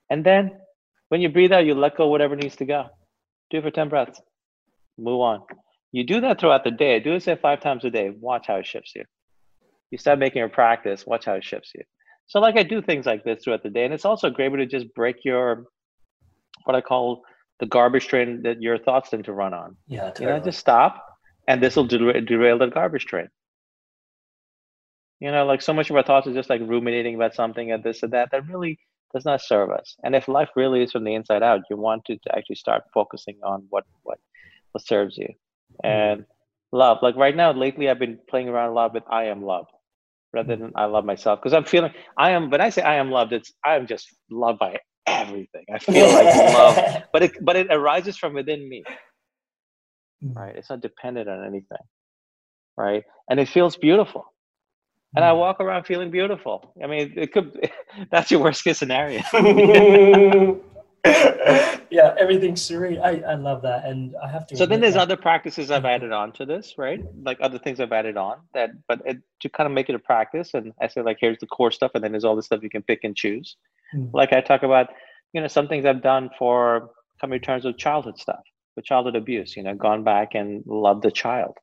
And then when you breathe out, you let go whatever needs to go. Do it for 10 breaths. Move on. You do that throughout the day. Do it say five times a day. Watch how it shifts you. You start making a practice, watch how it shifts you. So like I do things like this throughout the day. And it's also great to just break your what I call the garbage train that your thoughts tend to run on. Yeah, totally. You know, just stop and this will derail, derail the garbage train. You know, like so much of our thoughts are just like ruminating about something and this and that. That really does not serve us. And if life really is from the inside out, you want to, actually start focusing on what what what serves you. Mm-hmm. And love, like right now, lately, I've been playing around a lot with "I am loved" rather than "I love myself" because I'm feeling I am. When I say I am loved, it's I am just loved by everything. I feel like love, but it but it arises from within me. Mm. Right, it's not dependent on anything. Right, and it feels beautiful and I mm. walk around feeling beautiful. I mean, it could. That's your worst case scenario. yeah, everything's serene. I, I love that, and I have to. So then, there's that. other practices I've added on to this, right? Like other things I've added on that, but it, to kind of make it a practice. And I say, like, here's the core stuff, and then there's all the stuff you can pick and choose. Mm. Like I talk about, you know, some things I've done for coming to terms with childhood stuff, with childhood abuse. You know, gone back and loved the child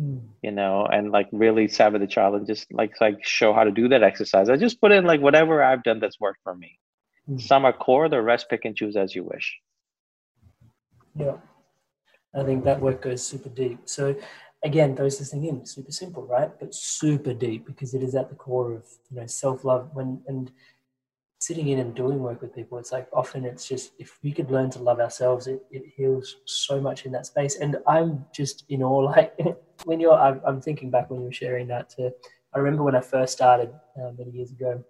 mm. you know, and like really sat with the child and just like like show how to do that exercise. I just put in like whatever I've done that's worked for me. Mm. Some are core, the rest pick and choose as you wish. Yeah. I think that work goes super deep. So again, throws this thing in, super simple, right? But super deep because it is at the core of, you know, self-love when and sitting in and doing work with people, it's like often it's just if we could learn to love ourselves, it, it heals so much in that space. And I'm just in awe, like when you're, I'm, I'm thinking back when you were sharing that to, I remember when I first started uh, many years ago,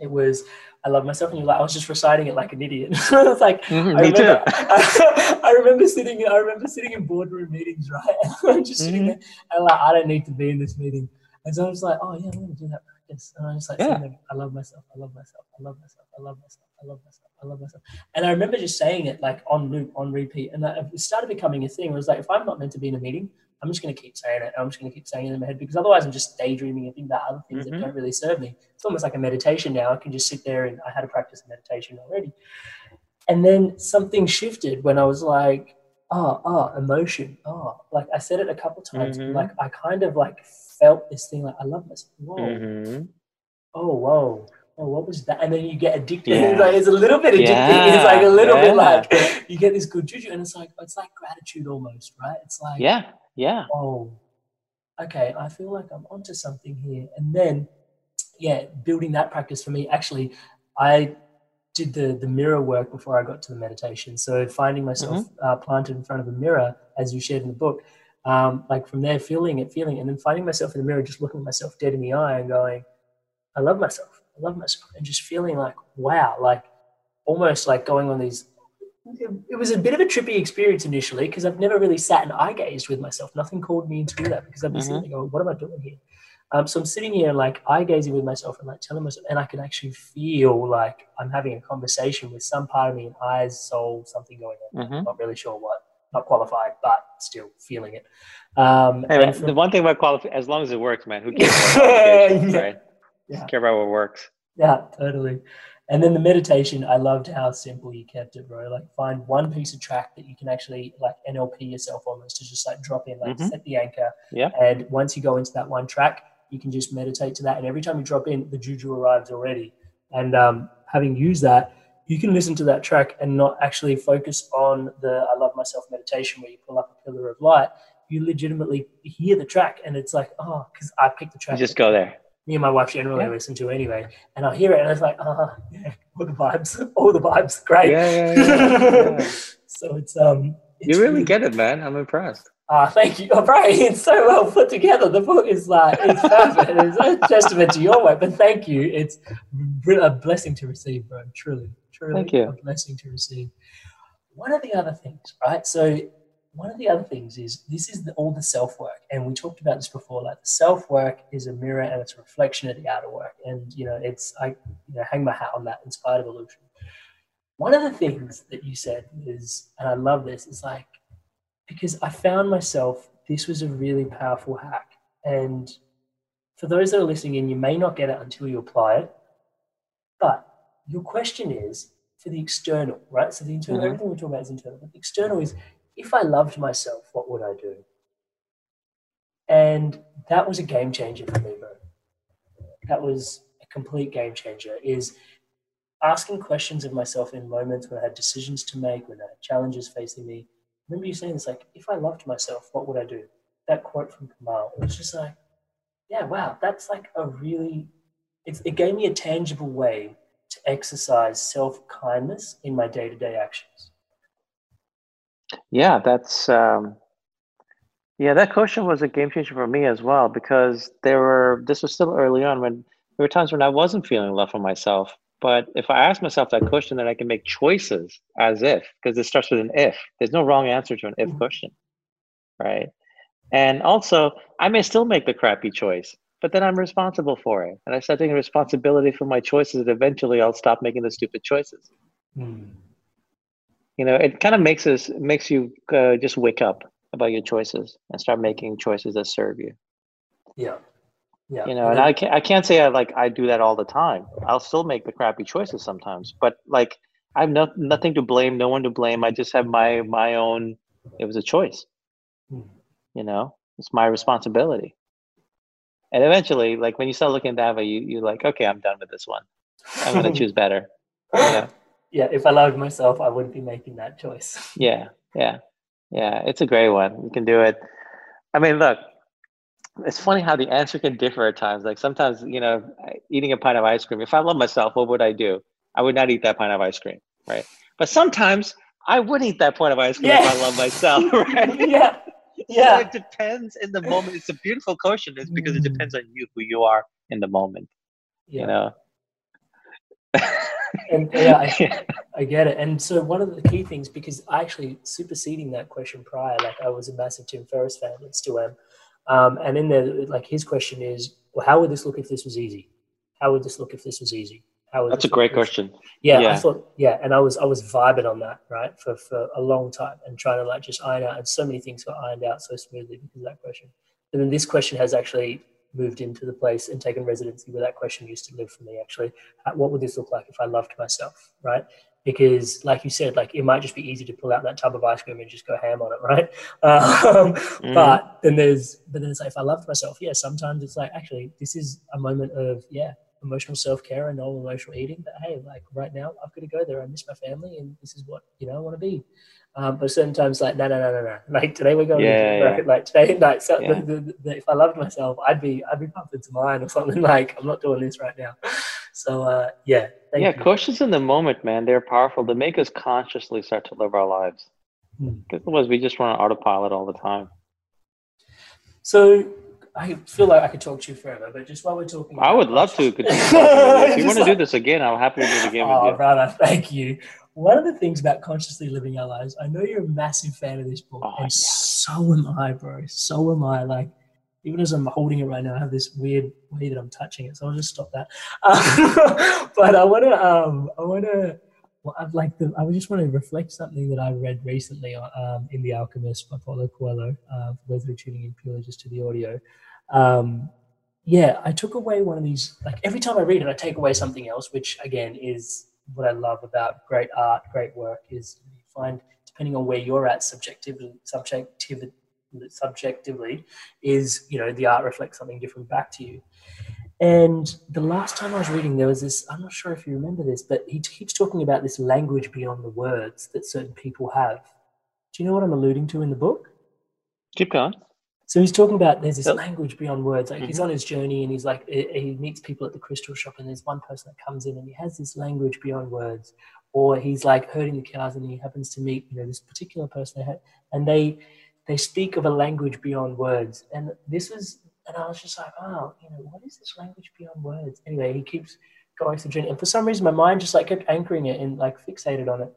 it was I love myself, and you're like I was just reciting it like an idiot. it's like mm-hmm, I, remember, I, I, remember sitting, I remember sitting in boardroom meetings, right? I'm just mm-hmm. sitting there, and like I don't need to be in this meeting, and so I was like, oh yeah, I'm gonna do that practice. and I was like, yeah. I love myself, I love myself, I love myself, I love myself, I love myself, I love myself. And I remember just saying it like on loop, on repeat, and it started becoming a thing. It was like, if I'm not meant to be in a meeting, I'm just going to keep saying it. I'm just going to keep saying it in my head because otherwise I'm just daydreaming and thinking about other things mm-hmm. that don't really serve me. It's almost like a meditation now. I can just sit there and I had a practice of meditation already. And then something shifted when I was like, oh, oh, emotion. Oh, like I said it a couple times. Mm-hmm. Like I kind of like felt this thing like I love myself. Whoa. Mm-hmm. Oh, whoa. Oh, what was that? And then you get addicted. Yeah. It's, like, it's a little bit addicting. Yeah. It's like a little yeah. bit like you get this good juju, and it's like it's like gratitude almost, right? It's like yeah, yeah. Oh, okay. I feel like I'm onto something here. And then, yeah, building that practice for me. Actually, I did the the mirror work before I got to the meditation. So finding myself mm-hmm. uh, planted in front of a mirror, as you shared in the book, um, like from there, feeling it, feeling it, and then finding myself in the mirror, just looking myself dead in the eye and going, I love myself. I love myself. And just feeling like, wow, like almost like going on these. It, was a bit of a trippy experience initially because I've never really sat and eye gazed with myself. Nothing called me to do that because I've been mm-hmm. sitting there going, what am I doing here? Um, so I'm sitting here like eye gazing with myself and like telling myself, and I can actually feel like I'm having a conversation with some part of me in eyes, soul, something going on. Mm-hmm. Not really sure what not qualified, but still feeling it. Um, hey, man, from, the one thing about qualify, as long as it works, man, who cares? yeah. Right? Yeah. Care about what works. Yeah, totally. And then the meditation, I loved how simple you kept it, bro. Like find one piece of track that you can actually like NLP yourself almost to just like drop in, like mm-hmm. set the anchor. Yeah. And once you go into that one track, you can just meditate to that. And every time you drop in, the juju arrives already. And um, having used that, you can listen to that track and not actually focus on the I love myself meditation where you pull up a pillar of light. You legitimately hear the track and it's like, oh, because I picked the track. You just go there. Me and my wife generally yeah. listen to anyway. And I hear it and it's like, uh yeah, all the vibes, all the vibes, great. Yeah, yeah, yeah. so it's um it's You really, really get it, man. I'm impressed. Ah, thank you. Oh, Brian, it's so well put together. The book is like, it's perfect. it's a testament to your work, but thank you. It's a blessing to receive, bro. Truly, truly Thank you. a blessing to receive. One of the other things, right? So, one of the other things is this is the, all the self work, and we talked about this before. Like the self work is a mirror and it's a reflection of the outer work, and you know, it's I you know hang my hat on that inspired evolution. One of the things that you said is, and I love this, is like because I found myself, this was a really powerful hack. And for those that are listening in, you may not get it until you apply it. But your question is for the external, right? So the internal, Mhm. everything we're talking about is internal. But the external is if I loved myself, what would I do? And that was a game changer for me, bro. That was a complete game changer. Is asking questions of myself in moments when I had decisions to make, when I had challenges facing me. Remember you saying this, like, if I loved myself, what would I do? That quote from Kamal, it was just like, yeah, wow, that's like a really, it's, it gave me a tangible way to exercise self kindness in my day to day actions. Yeah, that's um, yeah. That question was a game changer for me as well because there were. This was still early on when there were times when I wasn't feeling love for myself. But if I ask myself that question, then I can make choices as if because it starts with an if. There's no wrong answer to an if Mhm. question, right? And also, I may still make the crappy choice, but then I'm responsible for it, and I start taking responsibility for my choices. And eventually, I'll stop making the stupid choices you know it kind of makes us makes you uh, just wake up about your choices and start making choices that serve you Yeah. Yeah. you know and i can't i can't say i like i do that all the time i'll still make the crappy choices sometimes but like i have no, nothing to blame no one to blame i just have my my own it was a choice Hmm. you know it's my responsibility and eventually like when you start looking at that way you you're like okay i'm done with this one i'm going to choose better yeah yeah. If I loved myself, I wouldn't be making that choice. Yeah, yeah, yeah. It's a great one. You can do it. I mean, look, it's funny how the answer can differ at times. Like sometimes, you know, eating a pint of ice cream. If I love myself, what would I do? I would not eat that pint of ice cream, right? But sometimes I would eat that pint of ice cream if I love myself, right? yeah. So Yeah. it depends in the moment. It's a beautiful question. It's because it depends on you, who you are in the moment. Yeah. You know. And yeah, I, I get it. And so one of the key things, because I actually superseding that question prior, like I was a massive Tim Ferriss fan and still am. Um, and in there, like his question is, well, how would this look if this was easy? How would this look if this was easy? How would That's a great question. Yeah, I Yeah. thought, yeah, and I was I was vibing on that right for for a long time and trying to like just iron out, and so many things got ironed out so smoothly because of that question. And then this question has actually moved into the place and taken residency where that question used to live for me. Actually, what would this look like if I loved myself, right? Because, like you said, like it might just be easy to pull out that tub of ice cream and just go ham on it, right? Um, But then there's, but then it's like if I loved myself, yeah. Sometimes it's like actually this is a moment of yeah emotional self care and no emotional eating. But hey, like right now I've got to go there. I miss my family, and this is what you know I want to be. Um, but certain times like no no no no no. Like today we're going to Yeah, gym, yeah. Like today like so Yeah. the, the, the, if I loved myself, I'd be I'd be pumped into mine or something. Like I'm not doing this right now. So uh, yeah, thank yeah, you. questions in the moment, man, they're powerful. They make us consciously start to live our lives. Hmm. Because otherwise, we just run on autopilot all the time. So I feel like I could talk to you forever, but just while we're talking, I would love to conscious- continue talking with you. If you want to do this again, I'm happy to do it again oh, with you. brother, thank you. One of the things about consciously living our lives, I know you're a massive fan of this book, Oh, and yeah. so am I, bro. So am I. Like, even as I'm holding it right now, I have this weird way that I'm touching it, so I'll just stop that. But I want to, um, I want to. Well, I'd like to. I just want to reflect something that I read recently um, in The Alchemist by Paulo Coelho. Uh, for those who are tuning in purely just to the audio, um, yeah, I took away one of these. Like every time I read it, I take away something else, which again is what I love about great art, great work. Is you find depending on where you're at, subjectivity, subjectively, subjectively, is you know the art reflects something different back to you. And the last time I was reading, there was this. I'm not sure if you remember this, but he keeps talking about this language beyond the words that certain people have. Do you know what I'm alluding to in the book? Keep going. So he's talking about there's this language beyond words. Like he's Mhm. on his journey and he's like he meets people at the crystal shop and there's one person that comes in and he has this language beyond words. Or he's like herding the cows and he happens to meet you know this particular person and they they speak of a language beyond words. And this was, and I was just like, oh, you know, what is this language beyond words? Anyway, he keeps going through journey. And for some reason, my mind just like kept anchoring it and like fixated on it.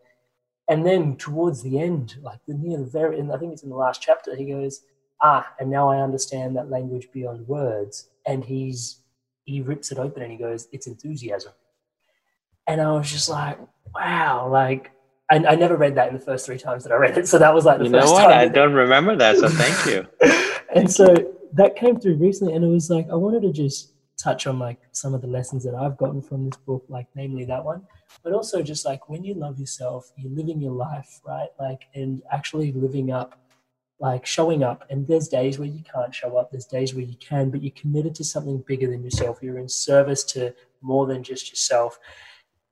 And then towards the end, like the near the very, and I think it's in the last chapter, he goes, ah, and now I understand that language beyond words. And he's, he rips it open and he goes, it's enthusiasm. And I was just like, wow, like, I, I never read that in the first three times that I read it. So that was like the You first know what? time. I don't remember that, so thank you. and so that came through recently and it was like i wanted to just touch on like some of the lessons that i've gotten from this book like namely that one but also just like when you love yourself you're living your life right like and actually living up like showing up and there's days where you can't show up there's days where you can but you're committed to something bigger than yourself you're in service to more than just yourself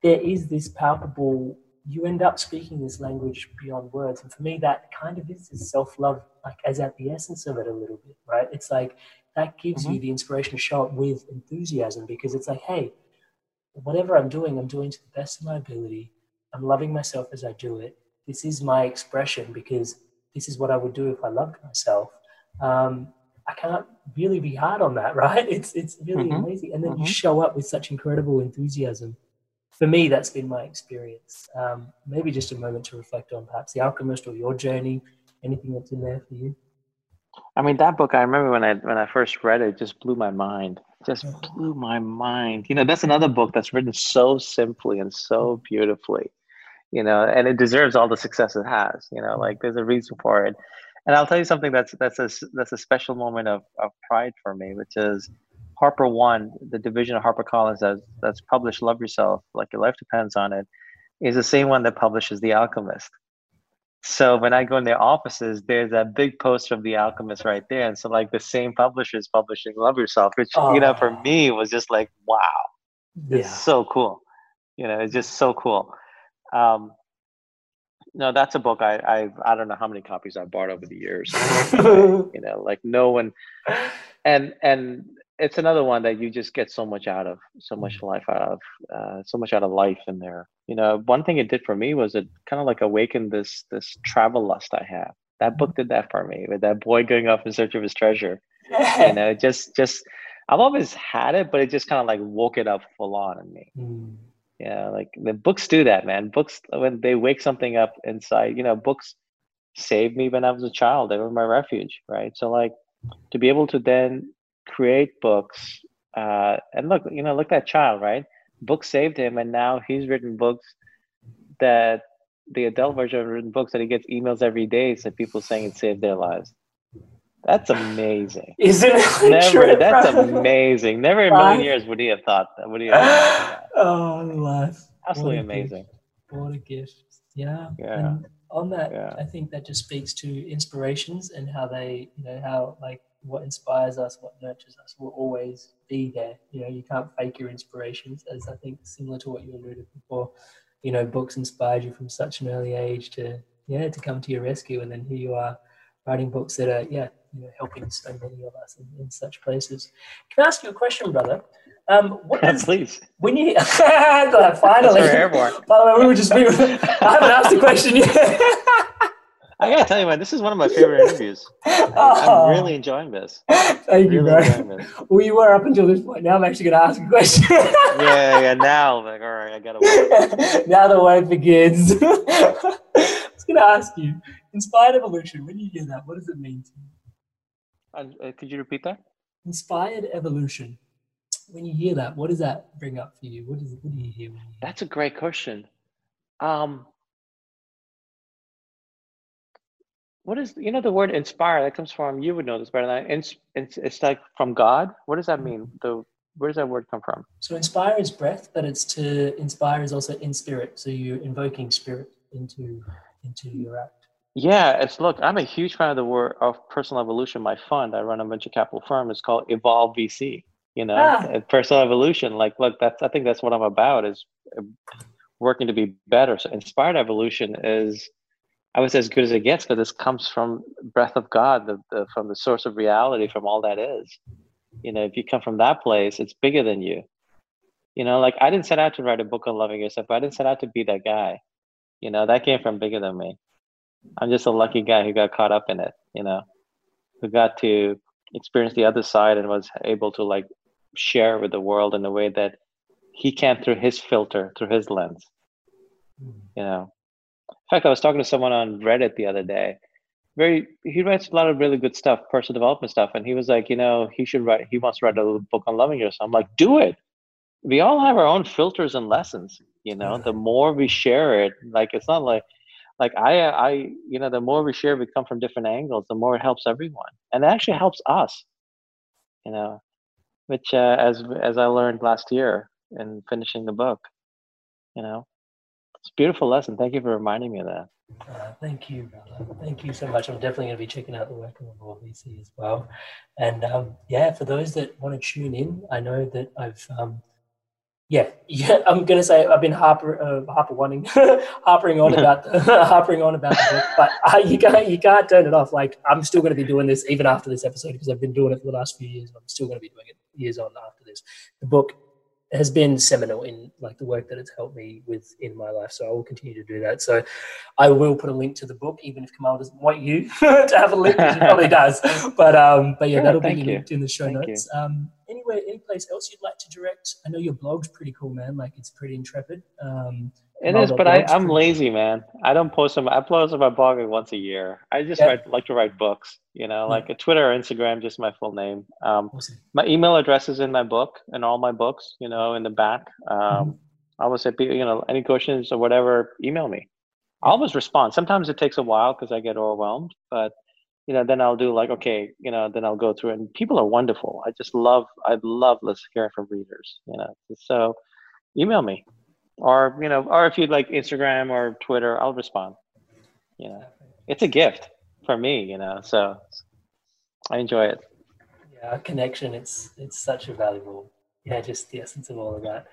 there is this palpable you end up speaking this language beyond words. And for me that kind of is this self-love like as at the essence of it a little bit right? It's like that gives you the inspiration to show up with enthusiasm because it's like hey whatever i'm doing i'm doing to the best of my ability. I'm loving myself as i do it. This is my expression because this is what i would do if i loved myself. Um, i can't really be hard on that right? It's it's really Mhm. amazing. And then you Mhm. show up with such incredible enthusiasm for me, that's been my experience. Um, maybe just a moment to reflect on perhaps the alchemist or your journey, anything that's in there for you. I mean, that book. I remember when I when I first read it, it just blew my mind. Just blew my mind. You know, that's another book that's written so simply and so beautifully. You know, and it deserves all the success it has. You know, like there's a reason for it. And I'll tell you something that's that's a that's a special moment of, of pride for me, which is HarperOne, the division of HarperCollins that's that's published "Love Yourself," like your life depends on it, is the same one that publishes The Alchemist. So when I go in their offices, there's that big poster of The Alchemist right there, and so like the same publisher is publishing "Love Yourself," which you know for Oh. me was just like wow, it's Yeah. so cool. You know, it's just so cool. Um, no, that's a book I I I don't know how many copies I've bought over the years. you know, like no one, and and it's another one that you just get so much out of, so much life out of, uh, so much out of life in there. You know, one thing it did for me was it kind of like awakened this this travel lust I have. That book did that for me with that boy going off in search of his treasure. You know, just just I've always had it, but it just kind of like woke it up full on in me. Mm. Yeah, like the books do that, man. Books when they wake something up inside, you know, books saved me when I was a child. They were my refuge, right? So like to be able to then create books, uh, and look, you know, look at that child, right? Books saved him, and now he's written books that the adult version of written books that he gets emails every day, so people saying it saved their lives. That's amazing. Isn't it Never. true, That's bro? amazing. Never in a million years would he have thought that. Would he have thought that? oh, life. Absolutely What a gift. amazing. What a gift. Yeah. Yeah. And on that, Yeah. I think that just speaks to inspirations and how they, you know, how like what inspires us, what nurtures us will always be there. You know, you can't fake your inspirations, as I think similar to what you alluded before. You know, books inspired you from such an early age to, yeah, to come to your rescue. And then here you are writing books that are, yeah, you know, helping so many of us in, in such places. Can I ask you a question, brother? Um, what does, Please. when you finally, That's our airborne. by the way, we were just we were, I haven't asked a question yet. I gotta tell you, man, this is one of my favorite interviews. Oh. I'm really enjoying this. Thank you, Really bro. enjoying this. Well, you were up until this point. Now I'm actually going to ask a question. Yeah, yeah. Now, like, all right, I gotta. Wait. now the work begins. I was going to ask you, inspired evolution. When you hear that, what does it mean to you? Uh, uh, could you repeat that? Inspired evolution. When you hear that, what does that bring up for you? What is what do you hear when you hear That's a great question. Um, what is you know the word inspire? That comes from you would know this better than I. It's, it's it's like from God. What does that mean? The where does that word come from? So inspire is breath, but it's to inspire is also in spirit. So you're invoking spirit into into your act. Yeah, it's look. I'm a huge fan of the word of personal evolution. My fund, I run a venture capital firm. It's called Evolve VC. You know, Ah. personal evolution. Like, look, that's I think that's what I'm about is uh, working to be better. So, inspired evolution is, I would say, as good as it gets because this comes from breath of God, the, the from the source of reality, from all that is. You know, if you come from that place, it's bigger than you. You know, like I didn't set out to write a book on loving yourself. but I didn't set out to be that guy. You know, that came from bigger than me. I'm just a lucky guy who got caught up in it. you know, who got to experience the other side and was able to like share with the world in a way that he can through his filter, through his lens. Mm. You know. In fact, I was talking to someone on Reddit the other day. Very, he writes a lot of really good stuff, personal development stuff, and he was like, you know, he should write. He wants to write a book on loving yourself. I'm like, do it. We all have our own filters and lessons. You know, the more we share it, like it's not like like I, I, you know, the more we share, we come from different angles, the more it helps everyone, and it actually helps us. You know, which uh, as as I learned last year in finishing the book, you know, it's beautiful lesson. Thank you for reminding me of that. Uh, thank you, brother. Thank you so much. I'm definitely going to be checking out the work of Evolve VC as well. And um, yeah, for those that want to tune in, I know that I've um, yeah, yeah. I'm gonna say I've been harper, uh, harper wanting, harpering on about the, harpering on about the book, but uh, you can't you can't turn it off. Like I'm still gonna be doing this even after this episode because I've been doing it for the last few years. I'm still gonna be doing it years on after this. The book has been seminal in like the work that it's helped me with in my life. So I will continue to do that. So I will put a link to the book, even if Kamal doesn't want you to have a link, which he probably does. But um, but yeah, sure, that'll be linked in the show thank notes. Um, anywhere, any place else you'd like to direct? I know your blog's pretty cool, man. Like it's pretty intrepid. Um, it is, but I, I'm lazy, man. I don't post them. I post on my blog like once a year. I just write, like to write books, you know, like a Twitter or Instagram, just my full name. Um, awesome. My email address is in my book and all my books, you know, in the back. Um, mm-hmm. I always say, you know, any questions or whatever, email me. I always respond. Sometimes it takes a while because I get overwhelmed, but you know, then I'll do like, okay, you know, then I'll go through and people are wonderful. I just love, I love listening, hearing from readers, you know, so email me or, you know, or if you'd like Instagram or Twitter, I'll respond, you know, it's a gift for me, you know, so I enjoy it. Yeah. Connection. It's, it's such a valuable, yeah, just the essence of all of that.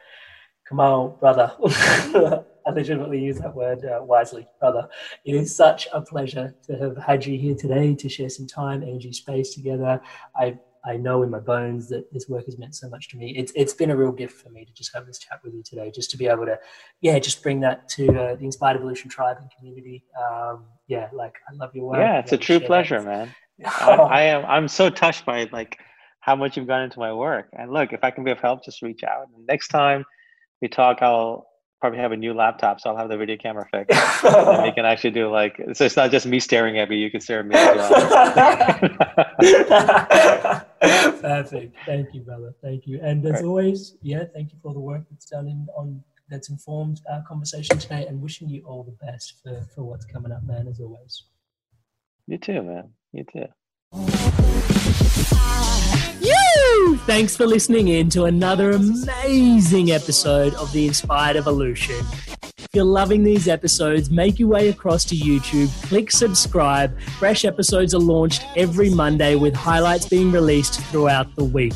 Kamal, brother. I legitimately use that word uh, wisely, brother. It is such a pleasure to have had you here today to share some time, energy, space together. I I know in my bones that this work has meant so much to me. It's it's been a real gift for me to just have this chat with you today, just to be able to, yeah, just bring that to uh, the Inspired Evolution tribe and community. Um, yeah, like I love your work. Yeah, it's a true pleasure, that. man. I, I am. I'm so touched by like how much you've gone into my work. And look, if I can be of help, just reach out. And next time we talk, I'll probably have a new laptop, so I'll have the video camera fixed. and we can actually do like so it's not just me staring at you, you can stare at me as well. Perfect. Thank you, brother. Thank you. And as right. always, yeah, thank you for the work that's done in on that's informed our conversation today and wishing you all the best for, for what's coming up, man, as always. You too, man. You too. Thanks for listening in to another amazing episode of the Inspired Evolution. If you're loving these episodes, make your way across to YouTube, click subscribe. Fresh episodes are launched every Monday with highlights being released throughout the week.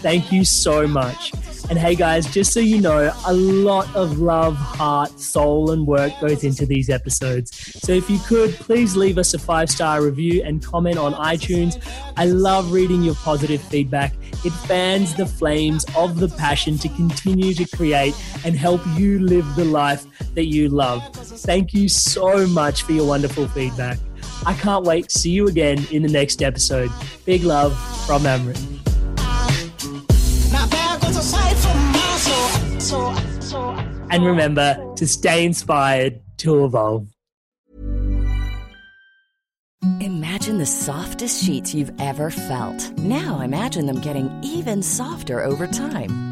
Thank you so much. And hey guys, just so you know, a lot of love, heart, soul, and work goes into these episodes. So if you could, please leave us a five star review and comment on iTunes. I love reading your positive feedback. It fans the flames of the passion to continue to create and help you live the life that you love. Thank you so much for your wonderful feedback. I can't wait to see you again in the next episode. Big love from Amrit. And remember to stay inspired to evolve. Imagine the softest sheets you've ever felt. Now imagine them getting even softer over time.